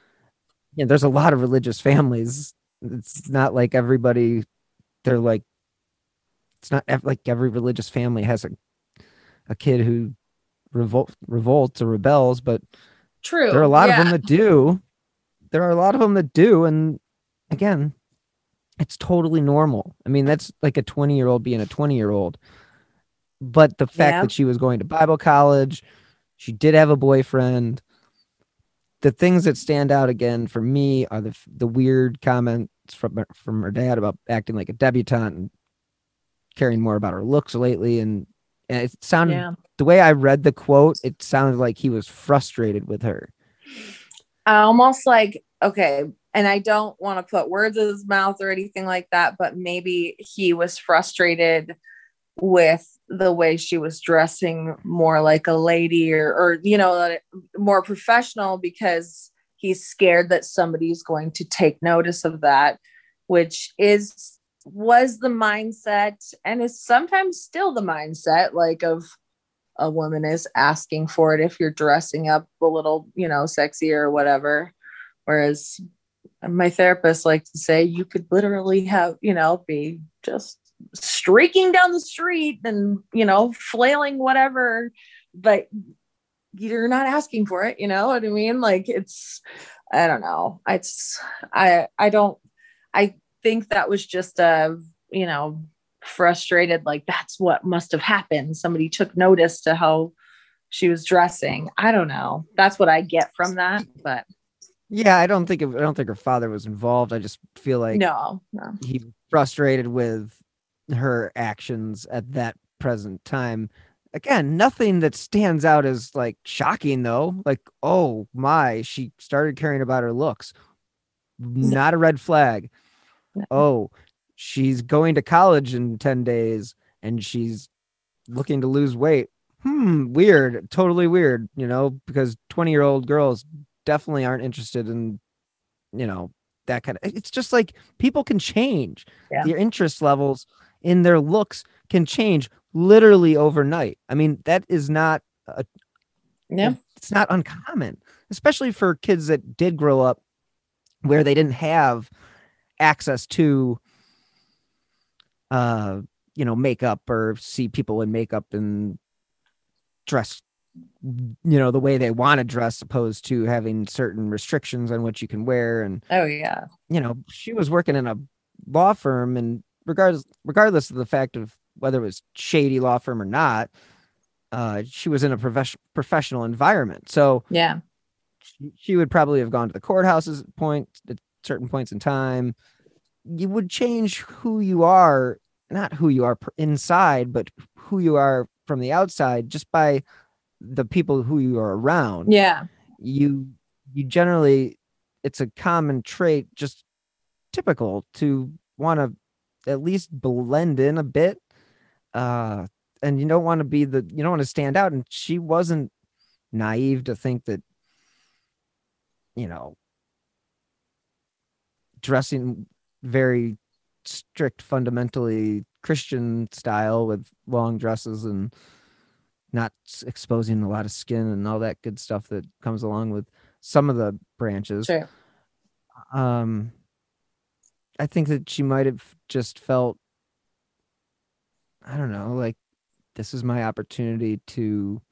Speaker 3: Yeah, there's a lot of religious families. It's not like everybody. They're like, it's not like every religious family has a a kid who revolt revolts or rebels, but
Speaker 6: True.
Speaker 3: there are a lot
Speaker 6: yeah.
Speaker 3: of them that do. There are a lot of them that do, and again, it's totally normal. I mean, that's like a 20 year old being a 20 year old. But the fact
Speaker 6: Yeah.
Speaker 3: that she was going to Bible college, she did have a boyfriend. The things that stand out again for me are the the weird comments from her- from her dad about acting like a debutante and caring more about her looks lately, and, and it sounded
Speaker 6: Yeah.
Speaker 3: the way I read the quote, it sounded like he was frustrated with her.
Speaker 6: I almost like okay and i don't want to put words in his mouth or anything like that but maybe he was frustrated with the way she was dressing more like a lady or or you know more professional because he's scared that somebody's going to take notice of that which is was the mindset and is sometimes still the mindset like of a woman is asking for it if you're dressing up a little, you know, sexy or whatever. Whereas my therapist likes to say you could literally have, you know, be just streaking down the street and, you know, flailing whatever, but you're not asking for it, you know what I mean? Like it's I don't know. It's I I don't I think that was just a, you know, frustrated like that's what must have happened somebody took notice to how she was dressing i don't know that's what i get from that but
Speaker 3: Yeah, I don't think I don't think her father was involved. I just feel like
Speaker 6: no no
Speaker 3: he frustrated with her actions at that present time. Again, nothing that stands out as like shocking though. Like, oh my, she started caring about her looks. Not a red flag. Oh, she's going to college in 10 days and she's looking to lose weight. Hmm, weird. Totally weird, you know, because 20 year old girls definitely aren't interested in, you know, that kind of it's just like people can change.
Speaker 6: Yeah.
Speaker 3: Their interest levels in their looks can change literally overnight. I mean, that is not a
Speaker 6: yeah
Speaker 3: it's not uncommon, especially for kids that did grow up where they didn't have access to uh you know makeup or see people in makeup and dress you know the way they want to dress opposed to having certain restrictions on what you can wear. And
Speaker 6: oh yeah.
Speaker 3: you know she was working in a law firm and regardless regardless of the fact of whether it was shady law firm or not uh she was in a profession, professional environment. So
Speaker 6: yeah.
Speaker 3: she, she would probably have gone to the courthouses at point at certain points in time you would change who you are not who you are inside but who you are from the outside just by the people who you are around.
Speaker 6: Yeah.
Speaker 3: You you generally it's a common trait just typical to want to at least blend in a bit uh and you don't want to be the you don't want to stand out and she wasn't naive to think that you know dressing very strict fundamentally christian style with long dresses and not exposing a lot of skin and all that good stuff that comes along with some of the branches
Speaker 6: Sure.
Speaker 3: um i think that she might have just felt i don't know like this is my opportunity to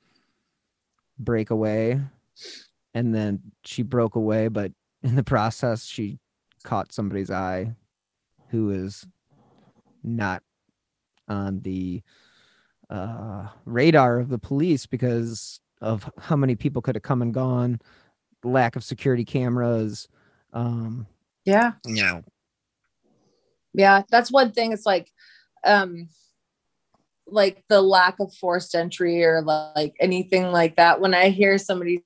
Speaker 3: break away and then she broke away but in the process she caught somebody's eye who is not on the uh radar of the police because of how many people could have come and gone lack of security cameras um
Speaker 6: Yeah.
Speaker 3: you know
Speaker 6: yeah that's one thing it's like um like the lack of forced entry or like anything like that when i hear somebody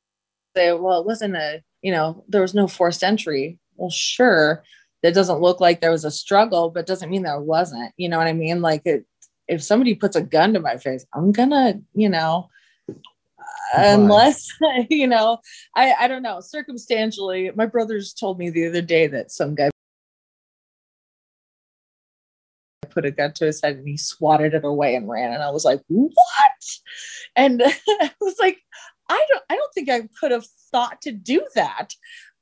Speaker 6: say well it wasn't a you know there was no forced entry well sure that doesn't look like there was a struggle but doesn't mean there wasn't you know what i mean? Like it if somebody puts a gun to my face i'm gonna you know unless you know i i don't know circumstantially my brothers told me the other day that some guy put a gun to his head and he swatted it away and ran and i was like what? And i was like i don't i don't think i could have thought to do that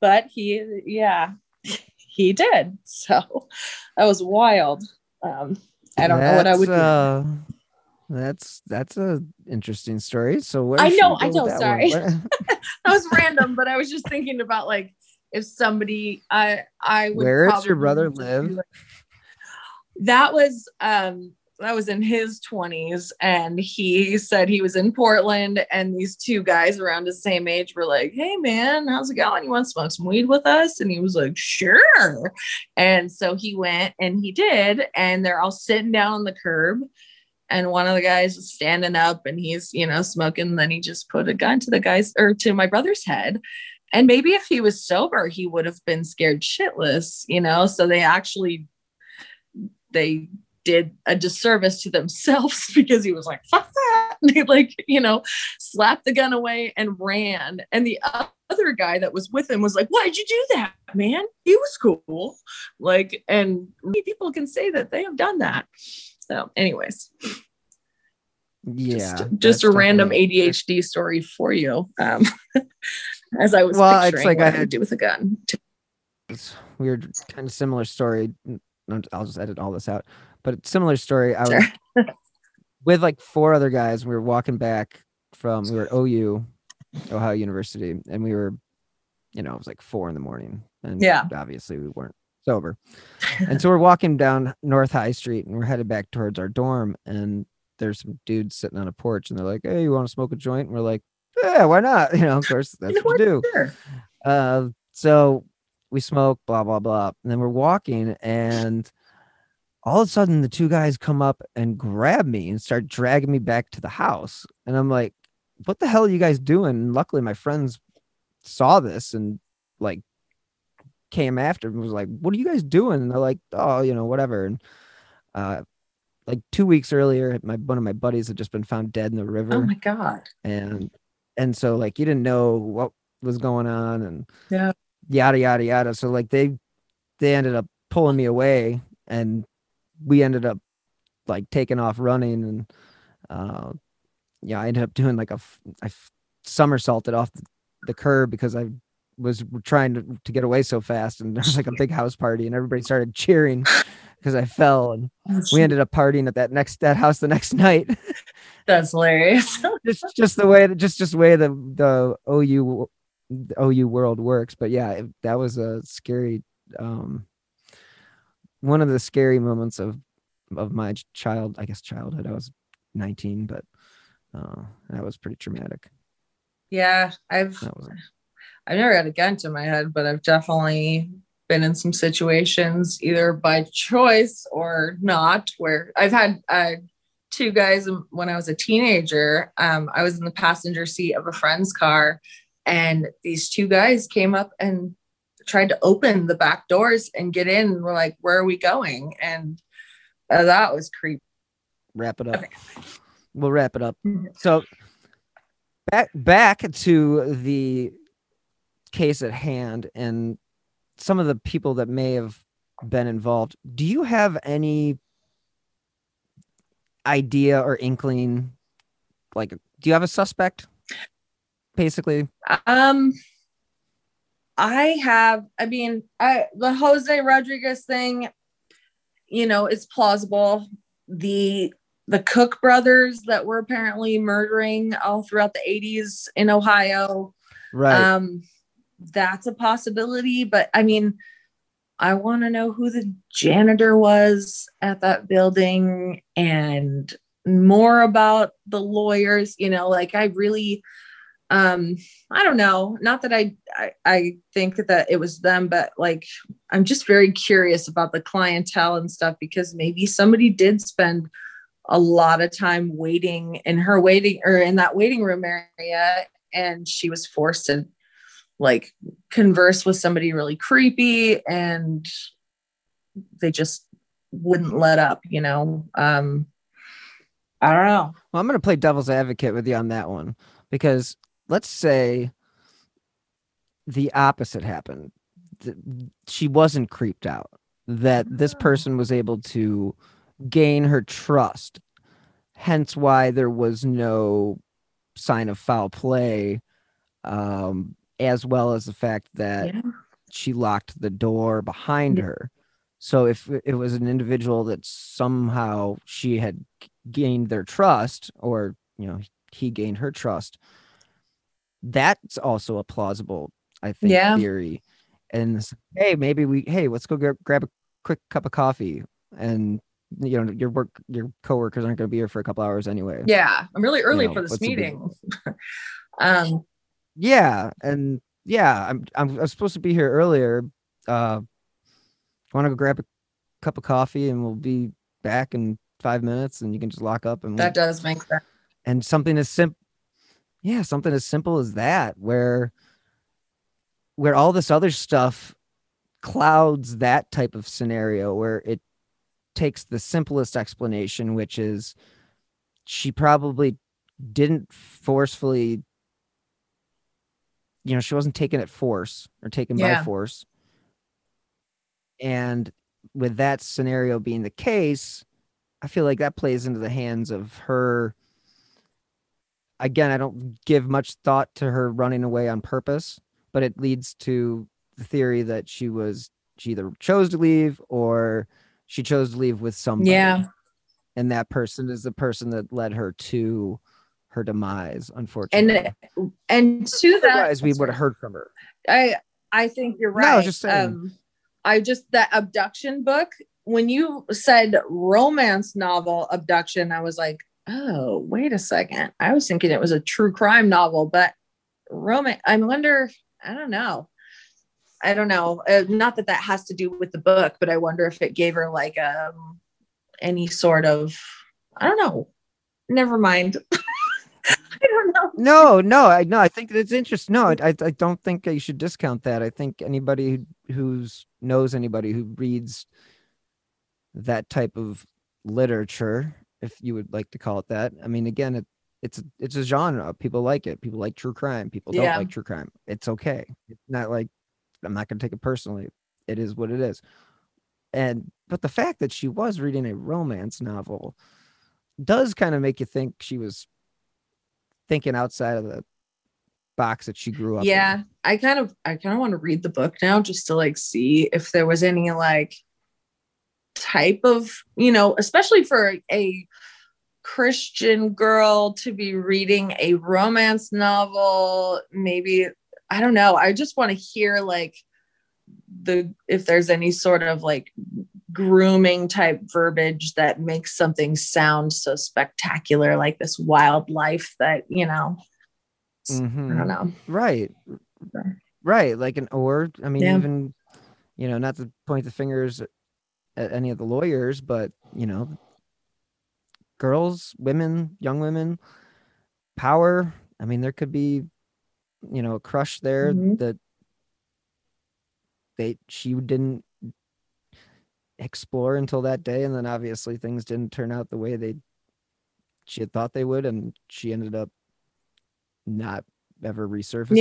Speaker 6: but he yeah he did. So that was wild. Um i don't know what i would
Speaker 3: That's,
Speaker 6: do.
Speaker 3: uh, that's that's a interesting story. So where
Speaker 6: I know, I know, sorry. that was random, but I was just thinking about like if somebody I I would
Speaker 3: Where does your brother live?
Speaker 6: like- that was um that was in his 20s and he said he was in Portland and these two guys around his same age were like, "Hey man, how's it going? You want to smoke some weed with us?" And he was like, "Sure." And so he went and he did and they're all sitting down on the curb and one of the guys is standing up and he's you know smoking then he just put a gun to the guy's or to my brother's head and maybe if he was sober he would have been scared shitless you know so they actually they did a disservice to themselves because he was like fuck that. And they like you know slapped the gun away and ran. And the other guy that was with him was like why'd you do that man? He was cool. Like and many people can say that they have done that. So anyways.
Speaker 3: Yeah
Speaker 6: just, just a random ADHD story for you. Um, as I was
Speaker 3: Well, it's like
Speaker 6: what
Speaker 3: I
Speaker 6: I would do with a gun.
Speaker 3: it's weird kind of similar story. I'll just edit all this out but similar story i was with like four other guys we were walking back from we were at ou ohio university and we were you know it was like four in the morning and
Speaker 6: Yeah.
Speaker 3: obviously we weren't sober. And so we're walking down north high street and we're headed back towards our dorm and there's some dudes sitting on a porch and they're like hey you want to smoke a joint? And we're like yeah why not? You know of course that's
Speaker 6: know
Speaker 3: what you do.
Speaker 6: Sure.
Speaker 3: uh, so we smoke, blah blah blah, and then we're walking, and all of a sudden the two guys come up and grab me and start dragging me back to the house, and I'm like, "What the hell are you guys doing?" And luckily, my friends saw this and like came after and was like, "What are you guys doing?" And they're like, "Oh, you know, whatever." And uh, like two weeks earlier, my one of my buddies had just been found dead in the river
Speaker 6: Oh my god.
Speaker 3: and and so like you didn't know what was going on and
Speaker 6: Yeah.
Speaker 3: yada yada yada so like they they ended up pulling me away and we ended up like taking off running and uh yeah i ended up doing like a I somersaulted off the, curb because i was trying to, to get away so fast and there was like a big house party and everybody started cheering because i fell and we ended up partying at that next that house the next night
Speaker 6: That's hilarious.
Speaker 3: just just the way just just the way the the OU the OU world works. But yeah, it, that was a scary um one of the scary moments of of my child, I guess childhood. I was 19, but uh that was pretty traumatic.
Speaker 6: yeah, I've
Speaker 3: was
Speaker 6: I've never had a gun to my head, but I've definitely been in some situations either by choice or not where I've had uh, two guys when I was a teenager. Um, I was in the passenger seat of a friend's car, and these two guys came up and tried to open the back doors and get in. And we're like, "Where are we going?" And uh, that was creepy.
Speaker 3: wrap it up.
Speaker 6: Okay.
Speaker 3: we'll wrap it up.
Speaker 6: Mhm.
Speaker 3: So back back to the case at hand and some of the people that may have been involved. Do you have any idea or inkling? Like, do you have a suspect? Basically,
Speaker 6: Um, I have. I mean, I the Jose Rodriguez thing, you know, is plausible. The the Cook brothers that were apparently murdering all throughout the 80s in Ohio.
Speaker 3: right?
Speaker 6: Um, that's a possibility, but I mean, I want to know who the janitor was at that building and more about the lawyers, you know, like I really um I don't know, not that I I, I think that it was them, but like I'm just very curious about the clientele and stuff because maybe somebody did spend a lot of time waiting in her waiting or in that waiting room area and she was forced to like converse with somebody really creepy and they just wouldn't let up you know? Um i don't know.
Speaker 3: Well, I'm going to play devil's advocate with you on that one because let's say the opposite happened. She wasn't creeped out, that this
Speaker 6: Ah.
Speaker 3: person was able to gain her trust, hence why there was no sign of foul play, um, as well as the fact that
Speaker 6: yeah.
Speaker 3: she locked the door behind
Speaker 6: Yeah.
Speaker 3: her. So if it was an individual that somehow she had gained their trust, or you know he gained her trust, that's also a plausible, I think,
Speaker 6: Yeah.
Speaker 3: theory. And hey, maybe we hey, let's go grab, grab a quick cup of coffee, and you know your work your coworkers aren't going to be here for a couple hours anyway.
Speaker 6: yeah i'm really early
Speaker 3: know,
Speaker 6: for this
Speaker 3: what's the big
Speaker 6: meeting um
Speaker 3: yeah and yeah i'm i'm, I'm supposed to be here earlier uh want to go grab a cup of coffee and we'll be back in five minutes and you can just lock up and
Speaker 6: that does make sense
Speaker 3: and something as simple yeah something as simple as that where where all this other stuff clouds that type of scenario where it takes the simplest explanation which is she probably didn't forcefully you know she wasn't taken at force or taken by force. And with that scenario being the case i feel like that plays into the hands of her again i don't give much thought to her running away on purpose but it leads to the theory that she was she either chose to leave or she chose to leave with somebody
Speaker 6: yeah
Speaker 3: and that person is the person that led her to her demise unfortunately
Speaker 6: and and to that
Speaker 3: otherwise we would have heard from her
Speaker 6: I I think you're
Speaker 3: No, I
Speaker 6: right.
Speaker 3: was just saying.
Speaker 6: Um, I just that abduction book. When you said romance novel abduction, I was like, oh, wait a second. I was thinking it was a true crime novel, but Roman, I wonder. I don't know. I don't know. Uh, not that that has to do with the book, but I wonder if it gave her like um any sort of. I don't know. Never mind. I don't know.
Speaker 3: no no i no i think that's interesting no I, I don't think you should discount that i think anybody who who's knows anybody who reads that type of literature if you would like to call it that. I mean again it it's it's a genre. People like it. People like true crime. People don't
Speaker 6: Yeah.
Speaker 3: like true crime. It's okay. It's not like i'm not going to take it personally. It is what it is. And but the fact that she was reading a romance novel does kind of make you think she was thinking outside of the box that she grew up in.
Speaker 6: yeah i kind of i kind of want to read the book now just to like see if there was any like type of you know especially for a christian girl to be reading a romance novel maybe i don't know. I just want to hear like the if there's any sort of like grooming type verbiage that makes something sound so spectacular like this wildlife that you know i
Speaker 3: Mhm.
Speaker 6: don't know.
Speaker 3: Right. Right like an or i mean
Speaker 6: Yeah.
Speaker 3: even you know not to point the fingers at any of the lawyers but you know girls women young women power i mean there could be you know a crush there
Speaker 6: Mhm.
Speaker 3: that they she didn't explore until that day and then obviously things didn't turn out the way they she had thought they would, and she ended up not ever resurfacing.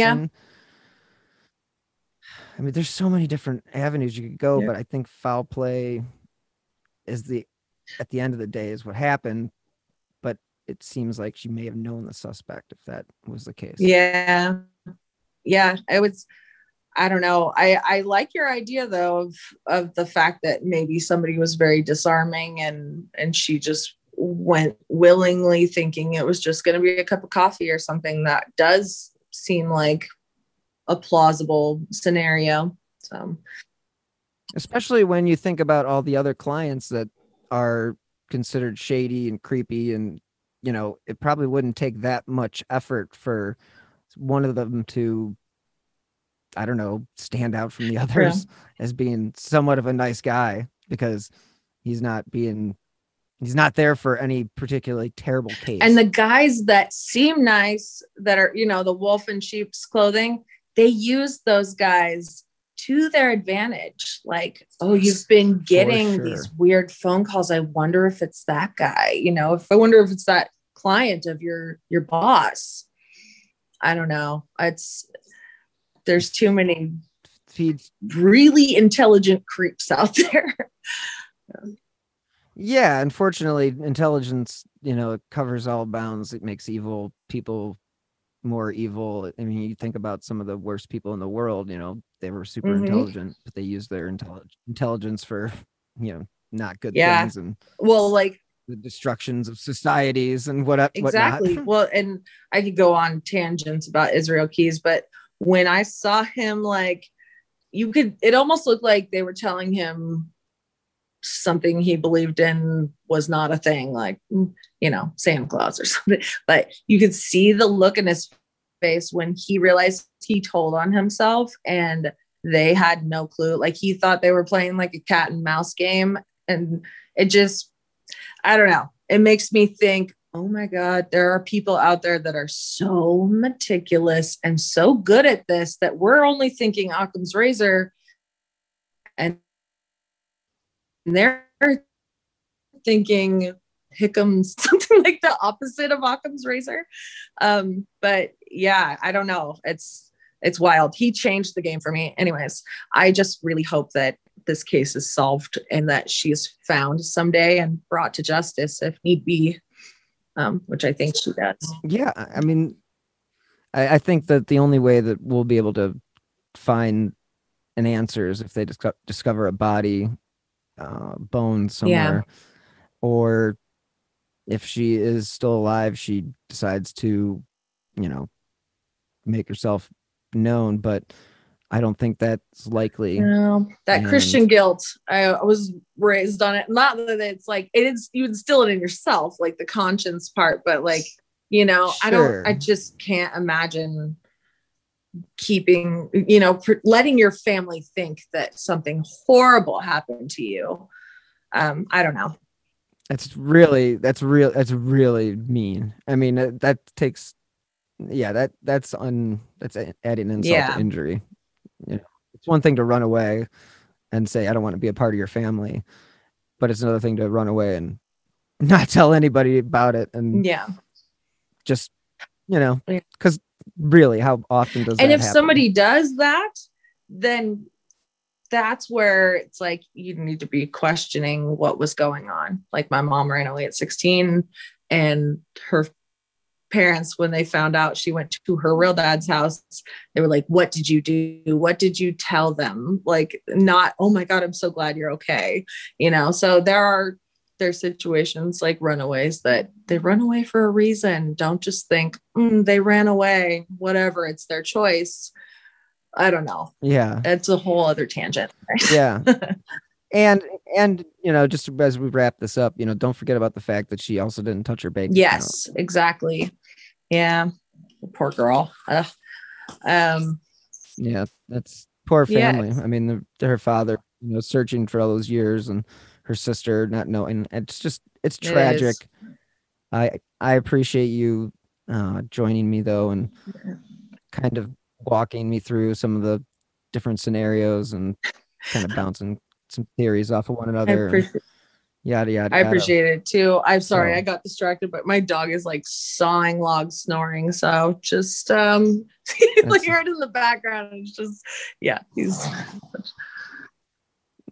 Speaker 3: I mean, there's so many different avenues you could go,
Speaker 6: Yeah.
Speaker 3: but I think foul play is the at the end of the day is what happened. But it seems like she may have known the suspect if that was the case.
Speaker 6: Yeah. Yeah. It was. I don't know. I I like your idea though of of the fact that maybe somebody was very disarming and and she just went willingly thinking it was just going to be a cup of coffee or something that does seem like a plausible scenario. So,
Speaker 3: especially when you think about all the other clients that are considered shady and creepy and you know it probably wouldn't take that much effort for one of them to i don't know stand out from the others as being somewhat of a nice guy because he's not being he's not there for any particularly terrible case
Speaker 6: and the guys that seem nice that are, you know, the wolf in sheep's clothing, they use those guys to their advantage. Like, oh, you've been getting these weird phone calls. I wonder if it's that guy. You know, if I wonder if it's that client of your your boss. I don't know. It's there's too many
Speaker 3: feeds
Speaker 6: really intelligent creeps out there.
Speaker 3: yeah unfortunately intelligence you know it covers all bounds it makes evil people more evil i mean you think about some of the worst people in the world you know they were super
Speaker 6: Mhm.
Speaker 3: intelligent but they used their intellig- intelligence for you know not good
Speaker 6: Yeah.
Speaker 3: things and
Speaker 6: well, like
Speaker 3: the destructions of societies and what
Speaker 6: exactly
Speaker 3: whatnot.
Speaker 6: well and i could go on tangents about israel keyes but when i saw him like you could it almost looked like they were telling him something he believed in was not a thing like you know santa claus or something. But you could see the look in his face when he realized he told on himself and they had no clue. Like he thought they were playing like a cat and mouse game. And it just I don't know. It makes me think, oh my God, there are people out there that are so meticulous and so good at this that we're only thinking Occam's razor. And they're thinking Hickam's something like the opposite of Occam's razor. Um, but yeah, I don't know. It's it's wild. He changed the game for me. Anyways, I just really hope that this case is solved and that she's found someday and brought to justice if need be, um, which I think she does.
Speaker 3: yeah i I mean I, I think that the only way that we'll be able to find an answer is if they disco- discover a body uh bone somewhere or if she is still alive she decides to you know make herself known but i don't think that's likely
Speaker 6: No, that
Speaker 3: And-
Speaker 6: Christian guilt. I, I was raised on it. Not that it's like it is. You instill it in yourself, like the conscience part. But like you know, I don't. I just can't imagine keeping. You know, pr- letting your family think that something horrible happened to you. Um, I don't know.
Speaker 3: That's really that's real that's really mean. I mean that, that takes yeah, that that's un that's adding insult
Speaker 6: Yeah.
Speaker 3: to injury. You know, it's one thing to run away and say I don't want to be a part of your family, but it's another thing to run away and not tell anybody about it and
Speaker 6: Yeah.
Speaker 3: just you know,
Speaker 6: Yeah.
Speaker 3: Really how often does
Speaker 6: and if
Speaker 3: happen?
Speaker 6: somebody does that then that's where it's like you need to be questioning what was going on. Like my mom ran away at 16 and her parents when they found out she went to her real dad's house they were like what did you do? What did you tell them? Like not oh my god i'm so glad you're okay you know? So there are there's situations like runaways that they run away for a reason. Don't just think "Mm, they ran away, whatever, it's their choice. I don't know.
Speaker 3: yeah.
Speaker 6: It's a whole other tangent.
Speaker 3: yeah and and you know just as we wrap this up you know don't forget about the fact that she also didn't touch her bank account.
Speaker 6: yes, exactly. Yeah. Poor girl. Ugh. Um,
Speaker 3: yeah that's poor
Speaker 6: Yeah.
Speaker 3: family i mean the, her father you know searching for all those years and her sister not knowing it's just it's
Speaker 6: It
Speaker 3: tragic i i appreciate you uh joining me though and kind of walking me through some of the different scenarios and kind of bouncing some theories off of one another
Speaker 6: appreciate
Speaker 3: Yada yada.
Speaker 6: I appreciate it too. I'm sorry
Speaker 3: So-
Speaker 6: I got distracted, but my dog is like sawing logs, snoring. So just um, you
Speaker 3: That's-
Speaker 6: hear it in the background. It's just yeah, he's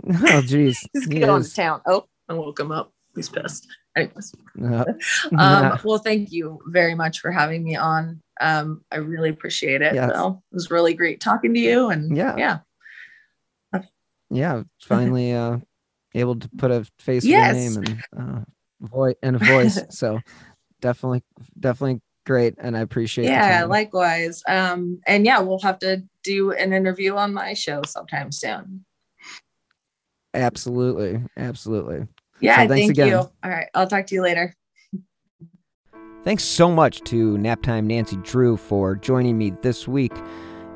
Speaker 3: Oh jeez.
Speaker 6: he's
Speaker 3: He
Speaker 6: going to town. Oh, I woke him up. He's pissed. Anyways,
Speaker 3: Uh,
Speaker 6: um, well, thank you very much for having me on. Um, I really appreciate it.
Speaker 3: Yes.
Speaker 6: So it was really great talking to you. And
Speaker 3: Yeah.
Speaker 6: yeah,
Speaker 3: yeah, finally uh able to put a face
Speaker 6: Yes.
Speaker 3: with a name and uh voice and a voice. so definitely definitely great and I appreciate
Speaker 6: yeah, likewise. Um, and yeah, we'll have to do an interview on my show sometime soon.
Speaker 3: Absolutely. Absolutely.
Speaker 6: Yeah,
Speaker 3: So thanks
Speaker 6: thank
Speaker 3: again.
Speaker 6: you. All right, I'll talk to you later.
Speaker 3: Thanks so much to Naptime Nancy Drew for joining me this week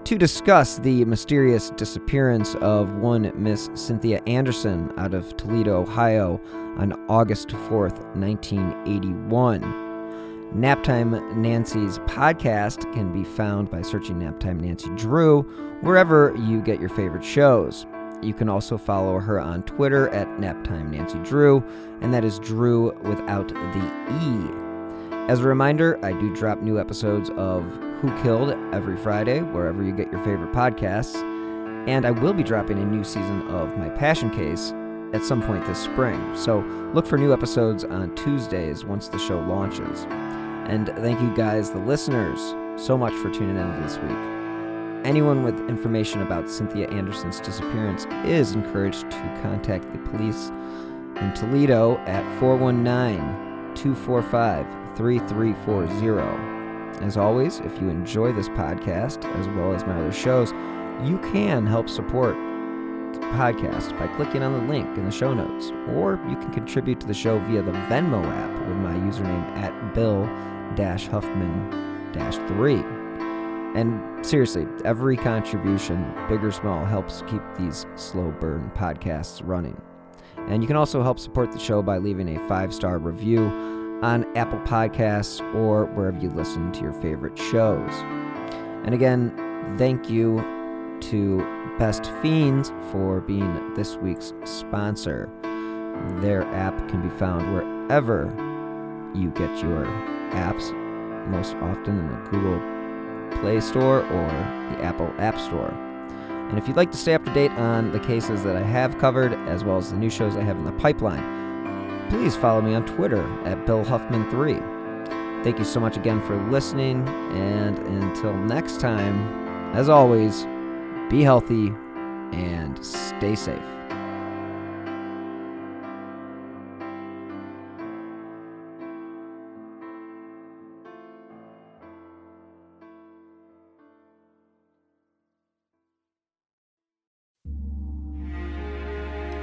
Speaker 3: to discuss the mysterious disappearance of one Miss Cynthia Anderson out of Toledo, Ohio on August 4th, 1981. Naptime Nancy's podcast can be found by searching Naptime Nancy Drew wherever you get your favorite shows. You can also follow her on Twitter at Naptime Nancy Drew, and that is Drew without the E. As a reminder, I do drop new episodes of Who Killed every Friday, wherever you get your favorite podcasts. And I will be dropping a new season of My Passion Case at some point this spring. So look for new episodes on Tuesdays once the show launches. And thank you guys, the listeners, so much for tuning in this week. Anyone with information about Cynthia Anderson's disappearance is encouraged to contact the police in Toledo at 419 245 3340. As always, if you enjoy this podcast as well as my other shows, you can help support the podcast by clicking on the link in the show notes, or you can contribute to the show via the Venmo app with my username at Bill Huffman 3. And seriously, every contribution, big or small, helps keep these slow burn podcasts running. And you can also help support the show by leaving a five star review on Apple Podcasts or wherever you listen to your favorite shows. And again, thank you to Best Fiends for being this week's sponsor. Their app can be found wherever you get your apps, most often in the Google Play Store or the Apple App Store. And if you'd like to stay up to date on the cases that I have covered, as well as the new shows I have in the pipeline, please follow me on Twitter at Bill Huffman3. Thank you so much again for listening, and until next time, as always, be healthy and stay safe.